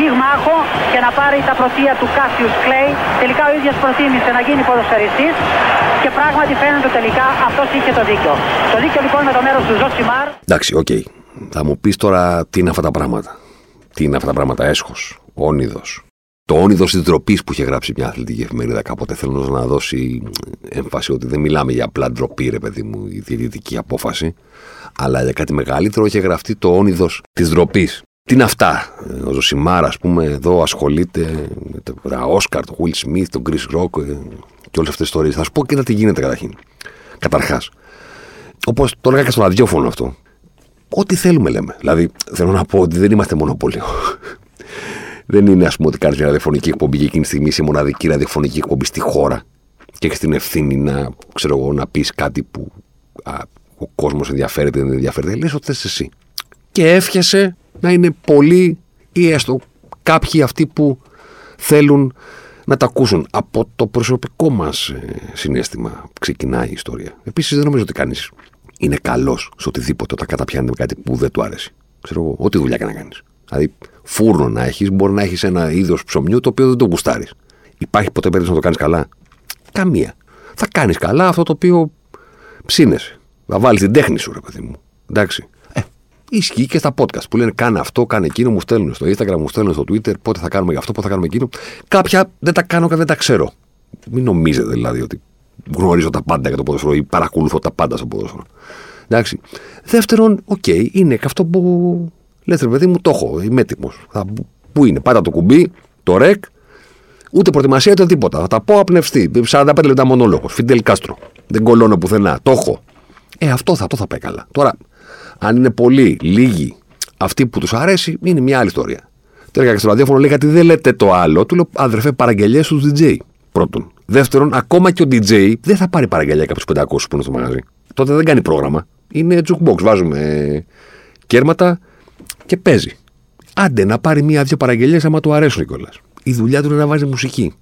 πυγμάχο και να πάρει τα πρωτεία του Κάσιους Κλέη. Τελικά ο ίδιος προτίμησε να γίνει ποδοσφαιριστής και πράγματι φαίνεται τελικά αυτός είχε το δίκιο. Το δίκιο λοιπόν με το μέρος του Ζωσιμάρ. Εντάξει, OK. Okay. Θα μου πεις τώρα τι είναι αυτά τα πράγματα. Τι είναι αυτά τα πράγματα, έσχος, όνειδος, το όνειδος της ντροπής που είχε γράψει μια αθλητική εφημερίδα κάποτε. Θέλω να δώσει έμφαση ότι δεν μιλάμε για απλά ντροπή, ρε παιδί μου, η διαιτητική απόφαση, αλλά για κάτι μεγαλύτερο είχε γραφτεί το όνειδος της ντροπής. Τι είναι αυτά; Ο Ζωσιμάρα, ας πούμε, εδώ ασχολείται με τα Όσκαρ, τον Will Smith, τον Chris Rock ε, και όλες αυτές τις ιστορίες. Θα σου πω και τι γίνεται καταρχήν. Καταρχάς. Όπως το έλεγα και στο ραδιόφωνο αυτό. Ό,τι θέλουμε λέμε. Δηλαδή, θέλω να πω ότι δεν είμαστε μονοπόλιο. Δεν είναι, ας πούμε, ότι κάνεις μια ραδιοφωνική εκπομπή και εκείνη τη στιγμή είσαι μοναδική ραδιοφωνική εκπομπή στη χώρα και έχεις την ευθύνη να, ξέρω εγώ, να πεις κάτι που α, ο κόσμος ενδιαφέρεται, δεν ενδιαφέρεται. Λες ότι θες εσύ. Και εύχεσαι να είναι πολλοί ή έστω κάποιοι αυτοί που θέλουν να τα ακούσουν. Από το προσωπικό μας ε, συνέστημα ξεκινάει η ιστορία. Επίσης, δεν νομίζω ότι κανείς είναι καλός σε οτιδήποτε όταν καταπιάνεται με κάτι που δεν του άρεσε. Ξέρω εγώ, ό,τι δουλειά και να κάνεις. Δηλαδή, φούρνο να έχεις, μπορεί να έχεις ένα είδος ψωμιού το οποίο δεν το γουστάρεις. Υπάρχει ποτέ περίπτωση να το κάνεις καλά; Καμία. Θα κάνεις καλά αυτό το οποίο ψήνεσαι. Θα βάλεις την τέχνη σου, ρε παιδί μου. Εντάξει. Ε, ισχύει και στα podcast που λένε κάνε αυτό, κάνε εκείνο, μου στέλνουν στο Instagram, μου στέλνουν στο Twitter, πότε θα κάνουμε αυτό, πότε θα κάνουμε εκείνο. Κάποια δεν τα κάνω και δεν τα ξέρω. Μην νομίζετε δηλαδή ότι γνωρίζω τα πάντα για το ποδόσφαιρο ή παρακολουθώ τα πάντα στο ποδόσφαιρο. Εντάξει. Δεύτερον, OK, okay, είναι και αυτό που Λες ρε παιδί μου, το έχω, είμαι έτοιμος. Πού είναι, πάτα το κουμπί, το ρεκ, ούτε προετοιμασία ούτε τίποτα. Θα τα πω απνευστή. 45 λεπτά μονόλογος. Φιντελ Κάστρο. Δεν κολώνω πουθενά. Το έχω. Ε, αυτό θα, αυτό θα πάει καλά. Τώρα, αν είναι πολλοί, λίγοι, αυτοί που τους αρέσει, είναι μια άλλη ιστορία. Τέλος και στο ραδιόφωνο λέει γιατί δεν λέτε το άλλο. Του λέω αδερφέ παραγγελίες στους DJ. Πρώτον. Δεύτερον, ακόμα και ο DJ δεν θα πάρει παραγγελία κάποιου 500 που είναι στο μαγαζί. Τότε δεν κάνει πρόγραμμα. Είναι jukebox. Βάζουμε κέρματα, και παίζει. Άντε να πάρει μία-δύο παραγγελίες άμα του αρέσουν κιόλας. Η δουλειά του είναι να βάζει μουσική.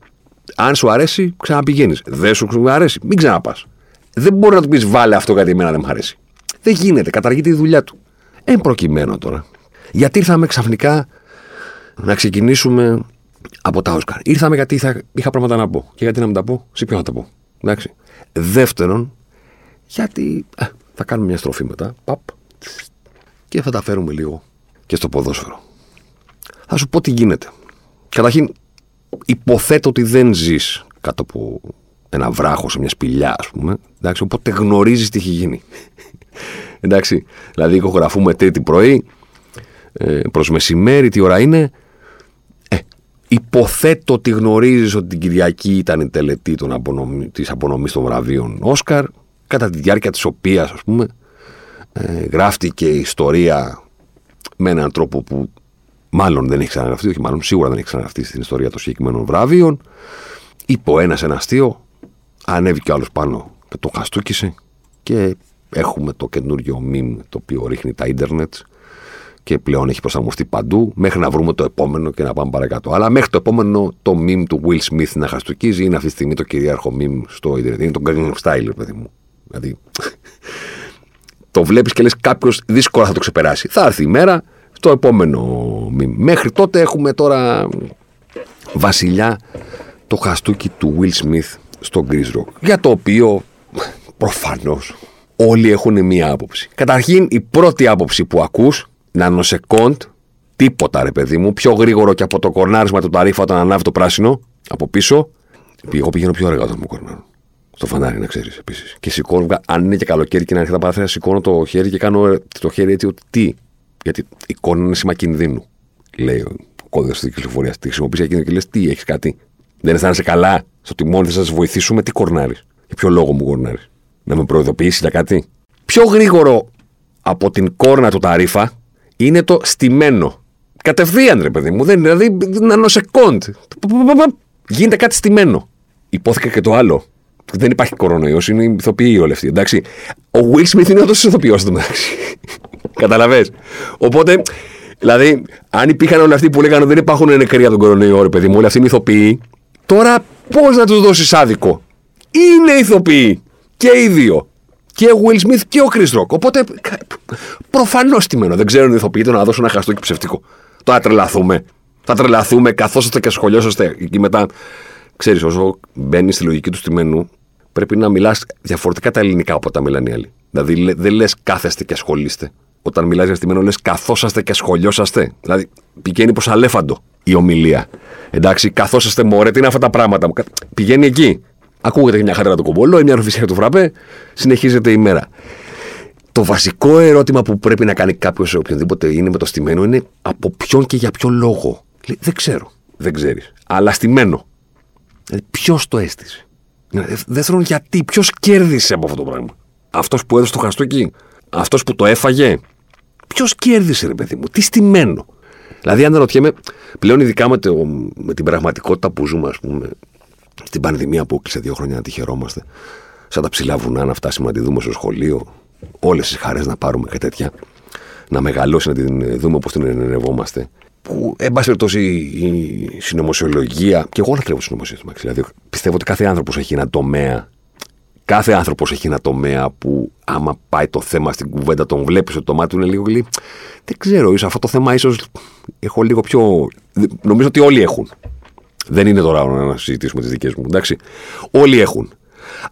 Αν σου αρέσει, ξαναπηγαίνεις. Δεν σου αρέσει, μην ξαναπάς. Δεν μπορεί να του πεις βάλε αυτό γιατί εμένα δεν μου αρέσει. Δεν γίνεται, καταργείται η δουλειά του. Εν προκειμένου τώρα. Γιατί ήρθαμε ξαφνικά να ξεκινήσουμε από τα Όσκαρ. Ήρθαμε γιατί είχα, είχα πράγματα να πω. Και γιατί να μην τα πω, σε ποιο να τα πω. Εντάξει. Δεύτερον, γιατί. Α, θα κάνουμε μια στροφή μετά. Παπ. Και θα τα φέρουμε λίγο και στο ποδόσφαιρο. Θα σου πω τι γίνεται. Καταρχήν, υποθέτω ότι δεν ζεις κάτω από ένα βράχο σε μια σπηλιά, ας πούμε. Εντάξει, οπότε γνωρίζεις τι έχει γίνει. εντάξει, δηλαδή, ηχογραφούμε τρίτη πρωί, ε, προς μεσημέρι, τι ώρα είναι. Ε, υποθέτω ότι γνωρίζεις ότι την Κυριακή ήταν η τελετή της απονομής των βραβείων Όσκαρ, κατά τη διάρκεια της οποίας, ας πούμε, ε, γράφτηκε η ιστορία με έναν τρόπο που μάλλον δεν έχει ξαναγραφτεί, όχι μάλλον σίγουρα δεν έχει ξαναγραφτεί στην ιστορία των συγκεκριμένων βραβείων. Είπε ο ένα ένα αστείο, ανέβηκε ο άλλος πάνω και το χαστούκισε και έχουμε το καινούριο meme το οποίο ρίχνει τα ίντερνετ και πλέον έχει προσαρμοστεί παντού μέχρι να βρούμε το επόμενο και να πάμε παρακάτω. Αλλά μέχρι το επόμενο το meme του Will Smith να χαστούκίζει είναι αυτή τη στιγμή το κυρίαρχο meme στο ίντερνετ. Είναι το Gangnam Style, παιδί μου. Δηλαδή το βλέπεις και λες κάποιος δύσκολα θα το ξεπεράσει. Θα έρθει η μέρα στο επόμενο μήνυμα. Μέχρι τότε έχουμε τώρα βασιλιά το χαστούκι του Will Smith στο Grease Rock. Για το οποίο προφανώς όλοι έχουν μία άποψη. Καταρχήν, η πρώτη άποψη που ακούς, νανοσεκόντ, τίποτα ρε παιδί μου, πιο γρήγορο και από το κορνάρισμα του ταρήφα όταν ανάβει το πράσινο από πίσω. Εγώ πηγαίνω πιο αργά όταν μου κορνάρω. Στο φανάρι, να ξέρεις επίσης. Και σηκώνω, αν είναι και καλοκαίρι και να έρχεται τα παράθυρα, σηκώνω το χέρι και κάνω το χέρι έτσι ότι τι; Γιατί η εικόνα είναι σήμα κινδύνου. Λέει ο κώδικας της κυκλοφορίας. Τη χρησιμοποιείς εκείνο και λες τι, έχεις κάτι; Δεν αισθάνεσαι καλά; Στο τιμόνι θα σας βοηθήσουμε, τι κορνάρι. Για ποιο λόγο μου κορνάρι. Να με προειδοποιήσει για κάτι. Πιο γρήγορο από την κόρνα του ταρήφα είναι το στημένο. Κατευθείαν ρε παιδί μου. Δεν, δηλαδή, κοντ. Γίνεται κάτι στημένο. Υπόθηκα και το άλλο δεν υπάρχει κορονοϊός, είναι ηθοποιοί όλοι αυτοί. Εντάξει. Ο Will Smith είναι όντω ηθοποιός στο μεταξύ. Καταλαβέ. Οπότε, δηλαδή, αν υπήρχαν όλοι αυτοί που λέγανε ότι δεν υπάρχουν νεκροί από τον κορονοϊό, ρε παιδί μου, όλοι αυτοί είναι ηθοποιοί, τώρα πώς να τους δώσεις άδικο; Είναι ηθοποιοί. Και οι δύο. Και ο Will Smith και ο Chris Rock. Οπότε, προφανώς τιμένο. Δεν ξέρουν οι ηθοποιοί το να δώσουν ένα χαστό και ψευτικό. Τώρα τρελαθούμε. Θα τρελαθούμε, καθόσαστε και σχολιόσαστε εκεί μετά. Ξέρεις, όσο μπαίνει στη λογική του στημένου, πρέπει να μιλάς διαφορετικά τα ελληνικά από τα μιλάνε οι άλλοι. Δηλαδή, δεν λες κάθεστε και ασχολείστε. Όταν μιλάς για στημένο, λες καθόσαστε και σχολιόσαστε. Δηλαδή, πηγαίνει προς αλέφαντο η ομιλία. Εντάξει, καθόσαστε μωρέ, τι είναι αυτά τα πράγματα; Πηγαίνει εκεί. Ακούγεται και μια χαρά του κομπολό ή μια ροφησία του φραπέ, συνεχίζεται η μέρα. Το βασικό ερώτημα που πρέπει να κάνει κάποιος, οποιονδήποτε είναι με το στημένο, είναι από ποιον και για ποιο λόγο. Λέει, δεν ξέρω. Δεν ξέρεις. Αλλά στημένο. Δηλαδή, ποιος το έστησε; Δηλαδή, δεύτερον, γιατί, ποιος κέρδισε από αυτό το πράγμα; Αυτός που έδωσε το χαστούκι, αυτός που το έφαγε. Ποιος κέρδισε, ρε παιδί μου, τι στημένο; Δηλαδή, αν ρωτιέμαι, πλέον ειδικά με, το, με την πραγματικότητα που ζούμε, ας πούμε, στην πανδημία που έκλεισε δύο χρόνια να τη χαιρόμαστε, σαν τα ψηλά βουνά να φτάσουμε να τη δούμε στο σχολείο, όλες τις χαρές να πάρουμε και τέτοια, να μεγαλώσει, να την δούμε όπως την ενεργευόμαστε που, εν πάση περιπτώσει, η συνωμοσιολογία. Και εγώ λατρεύω συνωμοσιολογία. Δηλαδή, πιστεύω ότι κάθε άνθρωπος έχει ένα τομέα. Κάθε άνθρωπος έχει ένα τομέα που, άμα πάει το θέμα στην κουβέντα, τον βλέπεις ότι το μάτι του είναι λίγο γλυ. Δεν ξέρω, ίσως αυτό το θέμα ίσως έχω λίγο πιο. Νομίζω ότι όλοι έχουν. Δεν είναι τώρα να συζητήσουμε τις δικές μου. Εντάξει. Όλοι έχουν.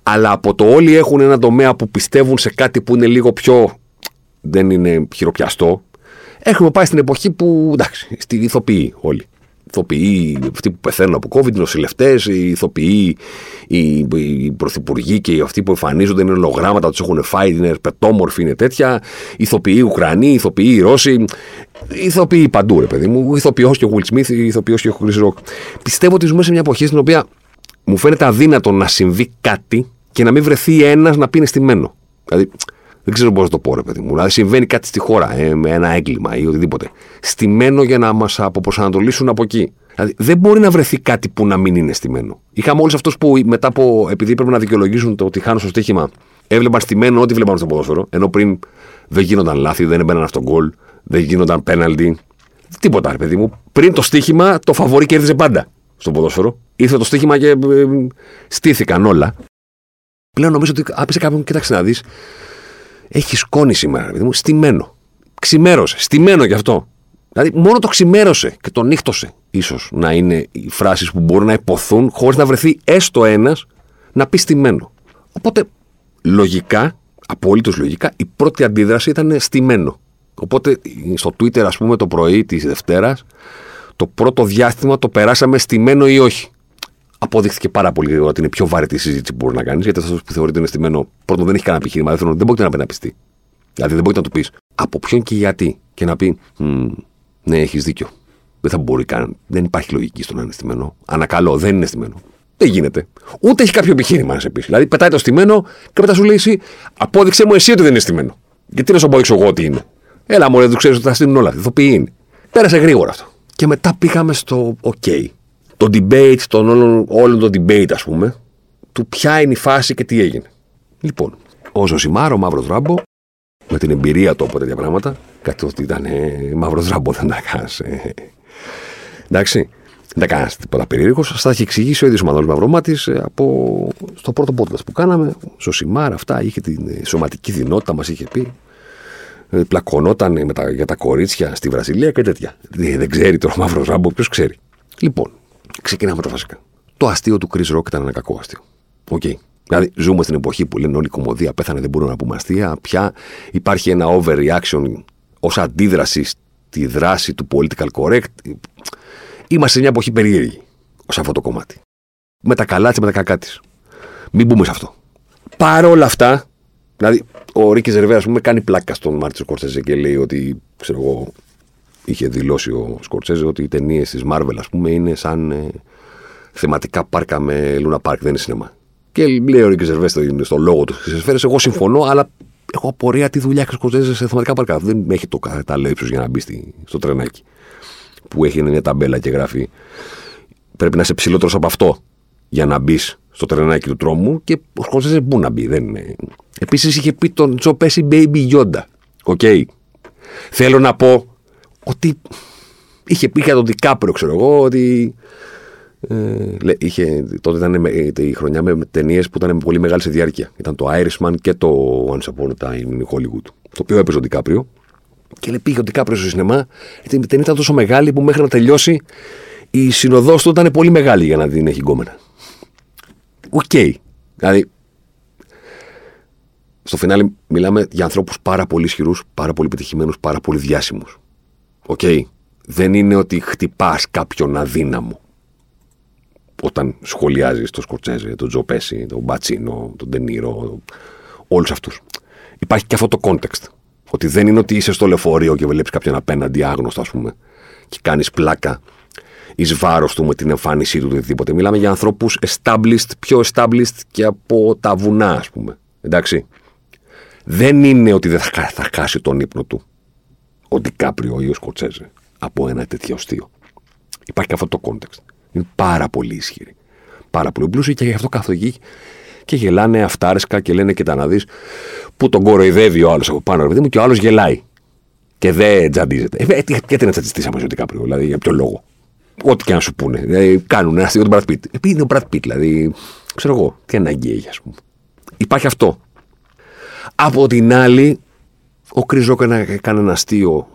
Αλλά από το όλοι έχουν ένα τομέα που πιστεύουν σε κάτι που είναι λίγο πιο. Δεν είναι χειροπιαστό, Έχουμε πάει στην εποχή που, εντάξει, στη ηθοποιοί όλοι. Ηθοποιοί, αυτοί που πεθαίνουν από COVID, οι νοσηλευτές, οι ηθοποιοί, οι, οι πρωθυπουργοί και αυτοί που εμφανίζονται είναι ολογράμματα, τους έχουν φάει, είναι πετόμορφοι, είναι τέτοια. Ηθοποιοί Ουκρανοί, ηθοποιοί Ρώσοι. Ηθοποιοί παντού, ρε παιδί μου. Ηθοποιό και ο Will Smith, ηθοποιό και ο Chris Rock. Πιστεύω ότι ζούμε σε μια εποχή στην οποία μου φαίνεται αδύνατο να συμβεί κάτι και να μην βρεθεί ένας να πει στημένο. Δηλαδή, δεν ξέρω πώς να το πω, ρε παιδί μου. Δηλαδή συμβαίνει κάτι στη χώρα, ε, με ένα έγκλημα ή οτιδήποτε. Στημένο για να μας αποπροσανατολίσουν από εκεί. Δηλαδή δεν μπορεί να βρεθεί κάτι που να μην είναι στημένο. Είχαμε όλους αυτούς που μετά από. επειδή πρέπει να δικαιολογήσουν το ότι χάνουν στο στοίχημα, έβλεπαν στημένο ό,τι βλέπαν στο ποδόσφαιρο. Ενώ πριν δεν γίνονταν λάθη, δεν έμπαιναν αυτόν γκολ, δεν γίνονταν πέναλτι. Τίποτα, ρε παιδί μου. Πριν το στοίχημα, το φαβορή κέρδιζε πάντα στο ποδόσφαιρο. Ήρθε το στοίχημα και ε, στήθηκαν όλα. Πλέον νομίζω ότι άπησε κάποιον, κοίταξε να δεις, έχει σκόνη σήμερα, παιδί μου, στημένο. Ξημέρωσε, στημένο γι' αυτό. Δηλαδή, μόνο το ξημέρωσε και το νύχτωσε, ίσως να είναι οι φράσεις που μπορούν να υποθούν χωρίς να βρεθεί έστω ένας να πει στημένο. Οπότε, λογικά, απολύτως λογικά, η πρώτη αντίδραση ήταν στημένο. Οπότε, στο Twitter, ας πούμε, το πρωί της Δευτέρας, το πρώτο διάστημα το περάσαμε στημένο ή όχι αποδείχθηκε πάρα πολύ γρήγορα ότι είναι πιο βαρετή συζήτηση που μπορεί να κάνεις. Γιατί αυτός που θεωρείται είναι στημένο, πρώτον δεν έχει κανένα επιχείρημα. Δεύτερον, δεν μπορεί να πιστεί. Δηλαδή δεν μπορεί να του πεις από ποιον και γιατί. Και να πει, ναι, έχεις δίκιο. Δεν θα μπορεί καν. Δεν υπάρχει λογική στο να είναι στημένο. Ανακαλώ, δεν είναι στημένο. Δεν γίνεται. Ούτε έχει κάποιο επιχείρημα να σε πεις. Δηλαδή πετάει το στημένο και μετά σου λέει εσύ, απόδειξε μου εσύ ότι δεν είναι στημένο. Γιατί να σου αποδείξω εγώ ότι είναι. Έλα μου, δεν ξέρεις ότι θα στείλουν όλα. Ηθοποιοί είναι. Πέρασε γρήγορα αυτό. Και μετά πήγαμε στο OK το debate, τον όλων, όλων το debate ας πούμε, του ποια είναι η φάση και τι έγινε. Λοιπόν, ο Ζωσιμάρο, ο Μαύρος Ράμπο, με την εμπειρία του από τέτοια πράγματα, κάτι ότι ήταν ε, Μαύρος Ράμπο, δεν τα κάνεις. Ε, εντάξει, δεν τα κάνεις τίποτα περίεργος. Σας τα έχει εξηγήσει ο ίδιος ο Μανώλης Μαυρομάτης ε, από στο πρώτο podcast που κάναμε. Ζωσιμάρο, αυτά, είχε την ε, σωματική δυνατότητα, μας είχε πει. Ε, πλακωνόταν με τα, για τα κορίτσια στη Βραζιλία και τέτοια. Δεν ξέρει τώρα ο Μαύρος Ράμπο, ποιος ξέρει. Λοιπόν, Ξεκινάμε τα βασικά. Το αστείο του Chris Rock ήταν ένα κακό αστείο. OK. Okay. Δηλαδή, ζούμε στην εποχή που λένε όλοι η κωμωδία πέθανε, δεν μπορούμε να πούμε αστεία. Πια υπάρχει ένα overreaction ως αντίδραση στη δράση του political correct. Είμαστε σε μια εποχή περίεργη ως αυτό το κομμάτι. Με τα καλά της, με τα κακά της. Μην μπούμε σε αυτό. Παρ' όλα αυτά, δηλαδή, ο Ρίκης Ζερβέ, ας πούμε, κάνει πλάκα στον Μάρτιν Σκόρτσεζε και λέει ότι, ξέρω εγώ, είχε δηλώσει ο Σκορτσέζε ότι οι ταινίες της Marvel, ας πούμε, είναι σαν ε, θεματικά πάρκα με Luna Park, δεν είναι σινεμά. Και λέει ο Ρίκης Ζερβέ στο, στο λόγο του στις σφαίρες, εγώ συμφωνώ, αλλά έχω απορία τι δουλειά έχει ο Σκορσέζε σε θεματικά πάρκα. Δεν έχει το κατάλληλο ύψος για να μπει στη, στο τρενάκι. Που έχει μια ταμπέλα και γράφει Πρέπει να είσαι ψηλότερος από αυτό για να μπεις στο τρενάκι του τρόμου και ο Σκορσέζε πού να μπει. Δεν είναι. Επίσης είχε πει τον Τζο Πέσι Baby Yoda. OK. Θέλω να πω ότι είχε πει για τον Δικάπριο, ξέρω εγώ, ότι. Ε, είχε, τότε ήταν με, η χρονιά με ταινίες που ήταν πολύ μεγάλη σε διάρκεια. Ήταν το Irishman και το Once Upon a Time in Hollywood. Το οποίο έπαιζε ο Δικάπριο. Και λέει, πήγε ο Δικάπριο στο σινεμά, γιατί η ταινία ήταν τόσο μεγάλη που μέχρι να τελειώσει η συνοδός του ήταν πολύ μεγάλη για να την έχει γκόμενα. OK. Okay. Δηλαδή, στο φινάλε μιλάμε για ανθρώπους πάρα πολύ ισχυρούς, πάρα πολύ πετυχημένους, πάρα πολύ διάσημους. OK. Okay. Δεν είναι ότι χτυπάς κάποιον αδύναμο όταν σχολιάζεις τον Σκορτσέζε, τον Τζο Πέση, τον Μπατσίνο, τον Ντενίρο, όλους αυτούς. Υπάρχει και αυτό το context. Ότι δεν είναι ότι είσαι στο λεωφορείο και βλέπεις κάποιον απέναντι άγνωστο, ας πούμε, και κάνεις πλάκα εις βάρος του με την εμφάνισή του οτιδήποτε. Μιλάμε για ανθρώπους established, πιο established και από τα βουνά, ας πούμε. Εντάξει. Δεν είναι ότι δεν θα, θα χάσει τον ύπνο του ο Ντικάπριο ή ο Σκοτσέζε από ένα τέτοιο αστείο. Υπάρχει και αυτό το context. Είναι πάρα πολύ ισχυρή. Πάρα πολύ πλούσιοι και γι' αυτό κάθονται και γελάνε αυτάρεσκα και λένε και τα να δεις που τον κοροϊδεύει ο άλλος από πάνω, ρε παιδί μου, και ο άλλος γελάει. Και δεν τζαντίζεται. Ε, γιατί να τσαντιστεί άμα ζωή Κάπριο, δηλαδή για ποιο λόγο. Ό,τι και να σου πούνε. Δηλαδή, κάνουν ένα αστείο τον Brad Pitt. Επειδή είναι ο Brad Pitt, δηλαδή. Ξέρω εγώ, τι ανάγκη έχει, ας πούμε. Υπάρχει αυτό. Από την άλλη, ο Chris Rock έκανε ένα αστείο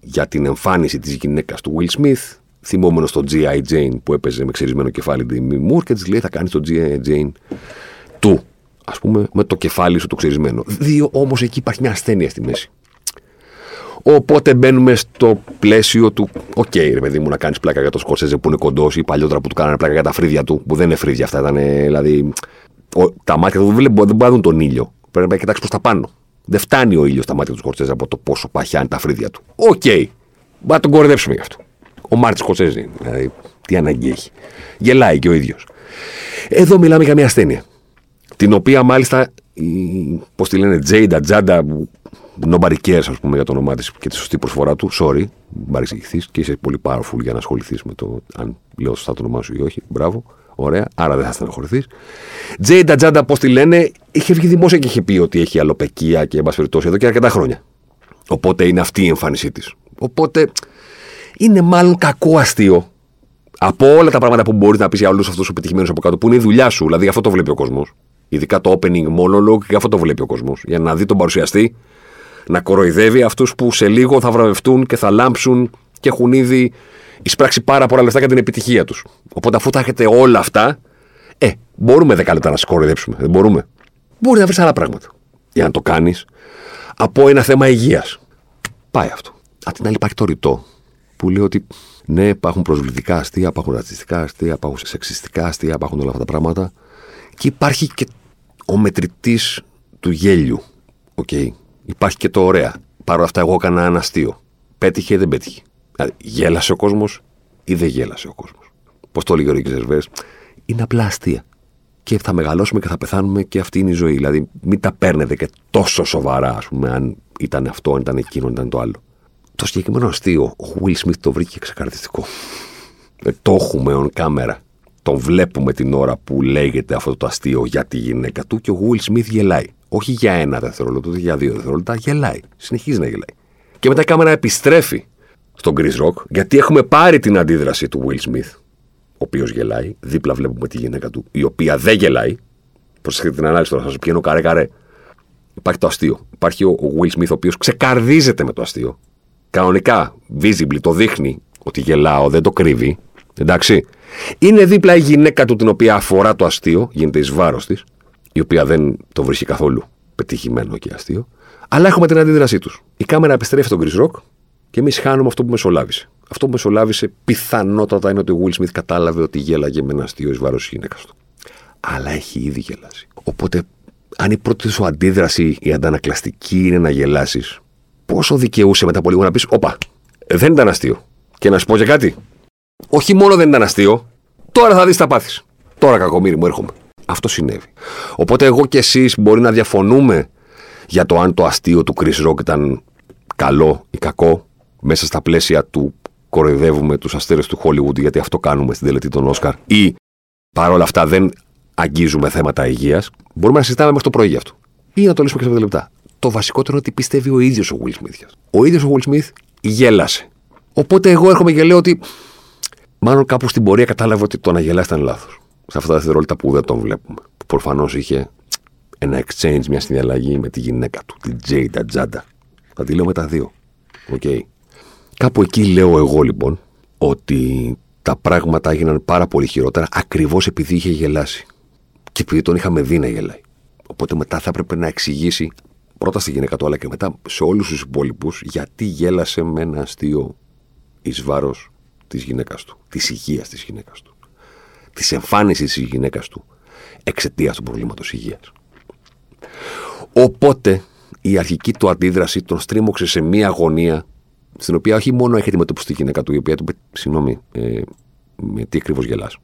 για την εμφάνιση της γυναίκας του Will Smith, θυμόμενος στο G.I. Jane που έπαιζε με ξυρισμένο κεφάλι τη Μουρ και τη λέει θα κάνει το G.I. Jane του. Α πούμε, με το κεφάλι σου το ξυρισμένο. Δύο όμως εκεί υπάρχει μια ασθένεια στη μέση. Οπότε μπαίνουμε στο πλαίσιο του, OK, okay, ρε παιδί μου, να κάνεις πλάκα για το Σκορσέζε που είναι κοντός ή παλιότερα που του κάνανε πλάκα για τα φρύδια του, που δεν είναι φρύδια αυτά. Ήταν, δηλαδή, ο, τα μάτια του δεν μπορούν να δουν τον ήλιο. Πρέπει να κοιτάξεις προς τα πάνω. Δεν φτάνει ο ήλιος στα μάτια του Σκορσέζε από το πόσο παχιά είναι τα φρύδια του. OK. Okay. να τον κοροϊδέψουμε γι' αυτό. Ο Μάρτιν Σκορσέζε, δηλαδή, τι ανάγκη έχει. Γελάει και ο ίδιος. Εδώ μιλάμε για μια ασθένεια. Την οποία μάλιστα, πώς τη λένε, Τζέιντα, Τζάντα, nobody cares, ας πούμε, για το όνομά της και τη σωστή προφορά του. Sorry, παρεξηγηθείς και είσαι πολύ powerful για να ασχοληθείς με το αν λέω σωστά το όνομά σου ή όχι. Μπράβο. Ωραία, άρα δεν θα στεναχωρηθεί. Τζέιντα Τζάντα, πώς τη λένε, είχε βγει δημόσια και είχε πει ότι έχει αλοπεκία και εν περιπτώσει εδώ και αρκετά χρόνια. Οπότε είναι αυτή η εμφάνισή της. Οπότε είναι μάλλον κακό αστείο από όλα τα πράγματα που μπορείς να πεις για όλους αυτούς τους πετυχημένου από κάτω, που είναι η δουλειά σου. Δηλαδή, αυτό το βλέπει ο κόσμος. Ειδικά το opening monologue, και αυτό το βλέπει ο κόσμος. Για να δει τον παρουσιαστή να κοροϊδεύει αυτούς που σε λίγο θα βραβευτούν και θα λάμψουν και έχουν ήδη εισπράξει πάρα πολλά λεφτά για την επιτυχία τους. Οπότε, αφού τα έχετε όλα αυτά, ε, μπορούμε δέκα λεπτά να σε κοροϊδέψουμε. Δεν μπορούμε. Μπορεί να βρεις άλλα πράγματα για να το κάνεις από ένα θέμα υγείας. Πάει αυτό. Απ' την άλλη, υπάρχει το ρητό που λέει ότι ναι, υπάρχουν προσβλητικά αστεία, υπάρχουν ρατσιστικά αστεία, υπάρχουν σεξιστικά αστεία, υπάρχουν όλα αυτά τα πράγματα. Και υπάρχει και ο μετρητής του γέλιου. Okay. Υπάρχει και το ωραία. Παρ' όλα αυτά, εγώ έκανα ένα αστείο. Πέτυχε ή δεν πέτυχε. Δηλαδή, γέλασε ο κόσμος ή δεν γέλασε ο κόσμος. Πώς το έλεγε ο Ρίκης Ζερβές, είναι απλά αστεία. Και θα μεγαλώσουμε και θα πεθάνουμε και αυτή είναι η ζωή. Δηλαδή, μην τα παίρνετε και τόσο σοβαρά, ας πούμε, αν ήταν αυτό, αν ήταν εκείνο, αν ήταν το άλλο. Το συγκεκριμένο αστείο, ο Will Smith το βρήκε ξεκαρδιστικό. Ε, το έχουμε on camera. Τον βλέπουμε την ώρα που λέγεται αυτό το αστείο για τη γυναίκα του και ο Will Smith γελάει. Όχι για ένα δευτερόλεπτο, όχι για δύο δευτερόλεπτα, γελάει. Συνεχίζει να γελάει. Και μετά η κάμερα επιστρέφει στον Chris Rock, γιατί έχουμε πάρει την αντίδραση του Will Smith, ο οποίος γελάει. Δίπλα βλέπουμε τη γυναίκα του, η οποία δεν γελάει. Προσεχείτε την ανάλυση τώρα, θα σας πιένω καρέ-καρέ. Υπάρχει το αστείο. Υπάρχει ο Will Smith, ο οποίος ξεκαρδίζεται με το αστείο κανονικά, visibly, το δείχνει ότι γελάω, δεν το κρύβει. Εντάξει. Είναι δίπλα η γυναίκα του την οποία αφορά το αστείο, γίνεται εις βάρος της, η οποία δεν το βρίσκει καθόλου πετυχημένο και αστείο. Αλλά έχουμε την αντίδρασή τους. Η κάμερα επιστρέφει στον Chris Rock και εμείς χάνουμε αυτό που μεσολάβησε. Αυτό που μεσολάβησε πιθανότατα είναι ότι ο Will Smith κατάλαβε ότι γέλαγε με ένα αστείο εις βάρος της γυναίκας του. Αλλά έχει ήδη γελάσει. Οπότε, αν η πρώτη σου αντίδραση, η αντανακλαστική είναι να γελάσεις, πόσο δικαιούσε μετά από λίγο να πεις: Όπα, δεν ήταν αστείο. Και να σου πω και κάτι. Όχι μόνο δεν ήταν αστείο, τώρα θα δεις τα πάθη. Τώρα κακομίρι μου έρχομαι. Αυτό συνέβη. Οπότε εγώ και εσείς μπορεί να διαφωνούμε για το αν το αστείο του Chris Rock ήταν καλό ή κακό μέσα στα πλαίσια του κοροϊδεύουμε τους αστέρες του Hollywood γιατί αυτό κάνουμε στην τελετή των Όσκαρ ή Παρ' όλα αυτά δεν αγγίζουμε θέματα υγείας. Μπορούμε να συζητάμε μέχρι το πρωί γι' αυτό. Ή να το λύσουμε και σε 5 λεπτά. Το βασικότερο είναι ότι πιστεύει ο ίδιος ο Will Smith. Ο ίδιος ο Will Smith γέλασε. Οπότε εγώ έρχομαι και λέω ότι. Μάλλον κάπου στην πορεία κατάλαβε ότι το να γελάσει ήταν λάθος. Σε αυτά τα δευτερόλεπτα που δεν τον βλέπουμε. Που προφανώς είχε ένα exchange, μια συνδιαλλαγή με τη γυναίκα του, την Jada Τζάντα. Θα τη λέω με τα δύο. Okay. Κάπου εκεί λέω εγώ λοιπόν ότι τα πράγματα έγιναν πάρα πολύ χειρότερα ακριβώς επειδή είχε γελάσει. Και επειδή τον είχαμε δει να γελάει. Οπότε μετά θα έπρεπε να εξηγήσει πρώτα στη γυναίκα του, αλλά και μετά σε όλους τους υπόλοιπους γιατί γέλασε με ένα αστείο εις βάρος της γυναίκας του, της υγείας της γυναίκας του, της εμφάνισης της γυναίκας του εξαιτίας του προβλήματος υγείας. Οπότε η αρχική του αντίδραση τον στρίμωξε σε μία αγωνία στην οποία όχι μόνο έχει αντιμετωπίσει τη γυναίκα του, η οποία του είπε: Συγγνώμη, ε, με τι ακριβώς γελάς;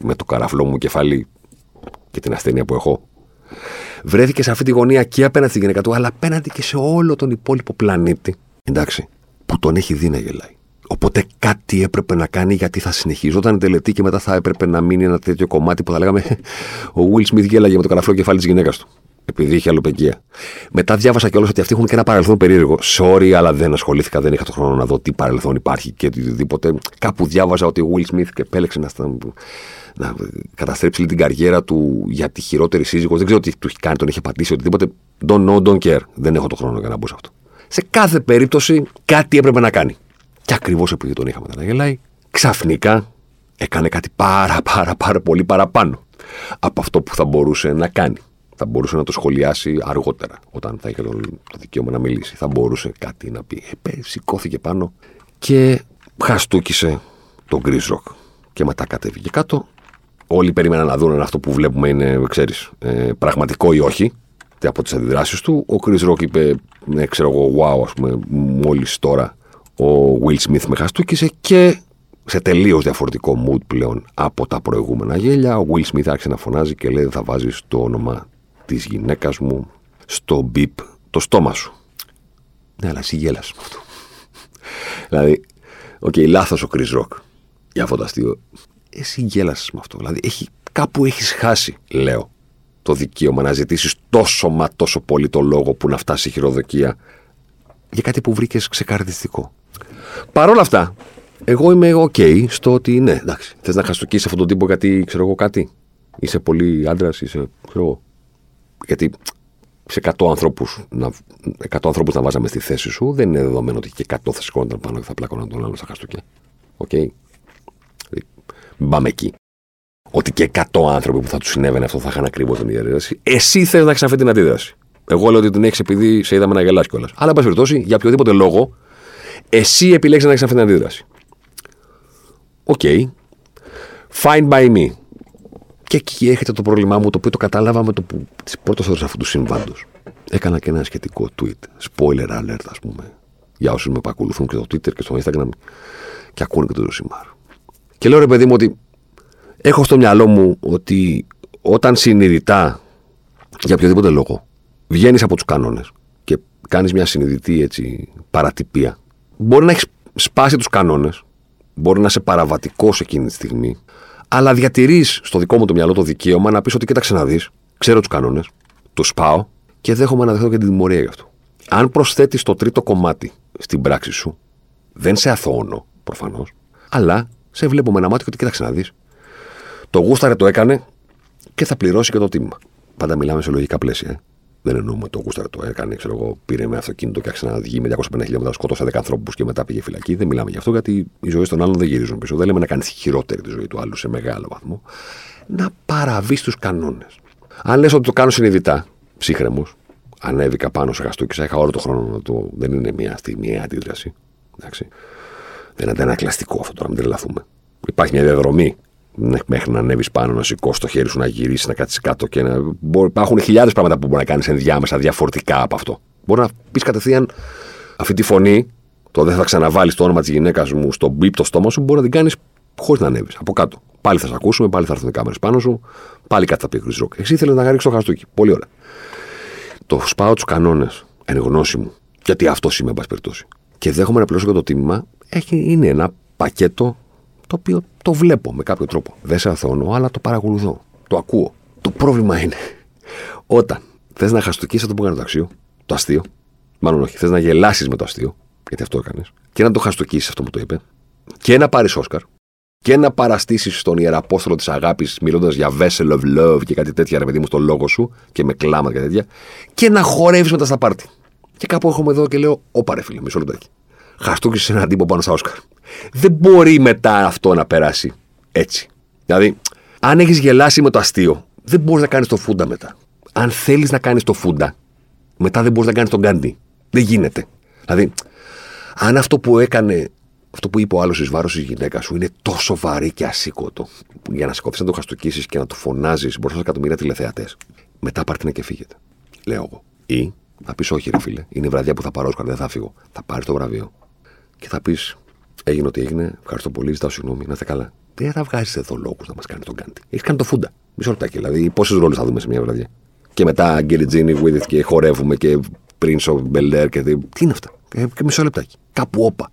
Με το καραφλό μου κεφάλι και την ασθένεια που έχω. Βρέθηκε σε αυτή τη γωνία και απέναντι στη γυναίκα του, αλλά απέναντι και σε όλο τον υπόλοιπο πλανήτη. Εντάξει, που τον έχει δει να γελάει. Οπότε κάτι έπρεπε να κάνει γιατί θα συνεχίζονταν η τελετή και μετά θα έπρεπε να μείνει ένα τέτοιο κομμάτι που θα λέγαμε Ο Will Smith γέλαγε με το καραφλό κεφάλι της γυναίκας του επειδή είχε αλλοπαικία. Μετά διάβασα κιόλας ότι αυτοί έχουν και ένα παρελθόν περίεργο. Sorry, αλλά δεν ασχολήθηκα, δεν είχα το χρόνο να δω τι παρελθόν υπάρχει και οτιδήποτε. Κάπου διάβαζα ότι ο Will Smith επέλεξε να, στα... να καταστρέψει την καριέρα του για τη χειρότερη σύζυγο. Δεν ξέρω τι του έχει κάνει, τον είχε πατήσει, οτιδήποτε. Don't know, don't care. Δεν έχω το χρόνο για να μπω σε αυτό. Σε κάθε περίπτωση κάτι έπρεπε να κάνει. Και ακριβώς επειδή τον είχαμε να γελάει, ξαφνικά έκανε κάτι πάρα πάρα πάρα πολύ παραπάνω από αυτό που θα μπορούσε να κάνει θα μπορούσε να το σχολιάσει αργότερα, όταν θα είχε το, το δικαίωμα να μιλήσει. Θα μπορούσε κάτι να πει. Ε, σηκώθηκε πάνω και χαστούκησε τον Chris Rock. Και μετά κατέβηκε κάτω. Όλοι περίμεναν να δουν αν αυτό που βλέπουμε είναι, ξέρεις, ε, πραγματικό ή όχι από τις αντιδράσεις του. Ο Chris Rock είπε, ναι, ξέρω εγώ, wow, ας πούμε, μόλις τώρα ο Will Smith με χαστούκησε και σε τελείως διαφορετικό mood πλέον από τα προηγούμενα γέλια. Ο Will Smith άρχισε να φωνάζει και λέει: Θα βάζεις το όνομα της γυναίκας μου στο μπιπ το στόμα σου. Ναι, αλλά εσύ γέλασες με αυτό. δηλαδή, OK, okay, λάθος ο Chris Rock για αυτό το αστείο. Εσύ γέλασες με αυτό. Δηλαδή, έχει, κάπου έχεις χάσει, λέω, το δικαίωμα να ζητήσεις τόσο μα τόσο πολύ το λόγο που να φτάσει η χειροδικία για κάτι που βρήκες ξεκαρδιστικό. Παρ' όλα αυτά, εγώ είμαι OK στο ότι ναι, εντάξει, θες να χαστουκίσεις αυτόν τον τύπο γιατί ξέρω εγώ κάτι. Είσαι πολύ άντρας, είσαι. ξέρω εγώ. Γιατί σε 100 ανθρώπους να, 100 ανθρώπους να βάζαμε στη θέση σου, δεν είναι δεδομένο ότι και 100 θα σηκώνονταν πάνω και θα πλάκωναν τον άλλο στα χαστούκια. OK. Okay. Μην πάμε εκεί. Ότι και 100 άνθρωποι που θα τους συνέβαινε αυτό θα είχαν ακριβώς την ίδια αντίδραση. Εσύ θες να έχεις αυτή την αντίδραση. Εγώ λέω ότι την έχεις επειδή σε είδαμε να γελάς κιόλας. Αλλά, εν πάση περιπτώσει, για οποιοδήποτε λόγο, εσύ επιλέξεις να έχεις αυτή την αντίδραση. Ok. Okay. Fine by me. Και εκεί έρχεται το πρόβλημά μου, το οποίο το κατάλαβα με το που τις πρώτες ώρες αυτού του συμβάντος. Έκανα και ένα σχετικό tweet. Spoiler alert, ας πούμε. Για όσους με παρακολουθούν και στο Twitter και στο Instagram και ακούνε και το Ζωσιμάρ. Και λέω ρε παιδί μου ότι έχω στο μυαλό μου ότι όταν συνειδητά για οποιοδήποτε λόγο βγαίνεις από τους κανόνες και κάνεις μια συνειδητή έτσι, παρατυπία, μπορεί να έχεις σπάσει τους κανόνες, μπορεί να είσαι παραβατικός εκείνη τη στιγμή, αλλά διατηρείς στο δικό μου το μυαλό το δικαίωμα να πεις ότι κοίταξε να δεις, ξέρω τους κανόνες, τους πάω και δέχομαι να δεχτώ και την τιμωρία γι' αυτό. Αν προσθέτεις το τρίτο κομμάτι στην πράξη σου, δεν σε αθώωνω προφανώς, αλλά σε βλέπω με ένα μάτι και ότι κοίταξε να δεις. Το γούσταρε το έκανε και θα πληρώσει και το τίμημα. Πάντα μιλάμε σε λογικά πλαίσια. Ε. Δεν εννοούμε το γούσταρε το έκανε, ξέρω εγώ, πήρε με αυτοκίνητο και άρχισε να βγει με 250 χιλιόμετρα, σκότωσε 10 ανθρώπους και μετά πήγε φυλακή. Δεν μιλάμε γι' αυτό γιατί οι ζωές των άλλων δεν γυρίζουν πίσω. Δεν λέμε να κάνεις χειρότερη τη ζωή του άλλου σε μεγάλο βαθμό. Να παραβείς τους κανόνες. Αν λες ότι το κάνω συνειδητά, ψύχρεμος, ανέβηκα πάνω σε και είχα όλο το χρόνο να το. Δεν είναι μια στιγμή αντίδραση. Εντάξει. Δεν είναι ένα κλαστικό αυτό τώρα, μην τρελαθούμε. Υπάρχει μια διαδρομή μέχρι να ανέβεις πάνω, να σηκώσεις το χέρι σου, να γυρίσεις, να κάτσει κάτω και να. Υπάρχουν χιλιάδες πράγματα που μπορεί να κάνεις ενδιάμεσα διαφορετικά από αυτό. Μπορεί να πεις κατευθείαν αυτή τη φωνή, το δεν θα ξαναβάλεις το όνομα της γυναίκας μου στο μπίπ το στόμα σου, μπορεί να την κάνεις χωρίς να ανέβεις από κάτω. Πάλι θα σε ακούσουμε, πάλι θα έρθουν οι κάμερες πάνω σου, πάλι κάτι θα πει Chris Rock. Εσύ ήθελες να ρίξει το χαστούκι. Πολύ ωραία. Το σπάω τους κανόνες εν γνώση μου, γιατί αυτό είμαι, εν πάση περιπτώσει. Και δέχομαι να πληρώσω και το τίμημα, έχει, είναι ένα πακέτο το οποίο το βλέπω με κάποιο τρόπο. Δεν σε αθώνω, αλλά το παρακολουθώ. Το ακούω. Το πρόβλημα είναι όταν θες να χαστοκίσει αυτό που έκανε το αξίο, το αστείο, μάλλον όχι, θες να γελάσεις με το αστείο, γιατί αυτό έκανες, και να το χαστοκίσει αυτό που το είπε, και να πάρεις Όσκαρ, και να παραστήσεις στον ιεραπόστολο της αγάπης, μιλώντας για vessel of love και κάτι τέτοια, ρε παιδί μου, στο λόγο σου και με κλάμα και τέτοια, και να χορεύεις μετά στα πάρτι. Και κάπου έρχομαι εδώ και λέω: Ωπα ρε φίλε, μισό λεπτάκι. Χαστούκησε έναν τύπο πάνω στα Όσκαρ. Δεν μπορεί μετά αυτό να περάσει έτσι. Δηλαδή, αν έχεις γελάσει με το αστείο, δεν μπορείς να κάνεις το φούντα μετά. Αν θέλεις να κάνεις το φούντα, μετά δεν μπορείς να κάνεις τον κάντι. Δεν γίνεται. Δηλαδή, αν αυτό που έκανε, αυτό που είπε ο άλλος εις βάρος της γυναίκας σου είναι τόσο βαρύ και ασήκωτο, που για να σηκωθεί να το χαστοκίσει και να το φωνάζεις μπροστά σε εκατομμύρια τηλεθεατές, μετά πάρτε και φύγετε. Λέω εγώ. Ή θα πεις, Όχι, ρε φίλε, είναι η βραδιά που θα πάρω δεν θα φύγω. Θα πάρεις το βραβείο. Και θα πεις, Έγινε ό,τι έγινε, ευχαριστώ πολύ, ζητάω συγγνώμη, να είστε καλά. Δεν θα βγάζεις εδώ λόγους να μας κάνει τον κάντι. Έχεις κάνει το φούντα. Μισό λεπτάκι, δηλαδή, πόσες ρόλες θα δούμε σε μια βραδιά. Και μετά Αγγέλη Τζίνι, Βουίδιτ και χορεύουμε και Prince of Bel και. Τι είναι αυτά; Ε, και μισό λεπτάκι. Κάπου όπα.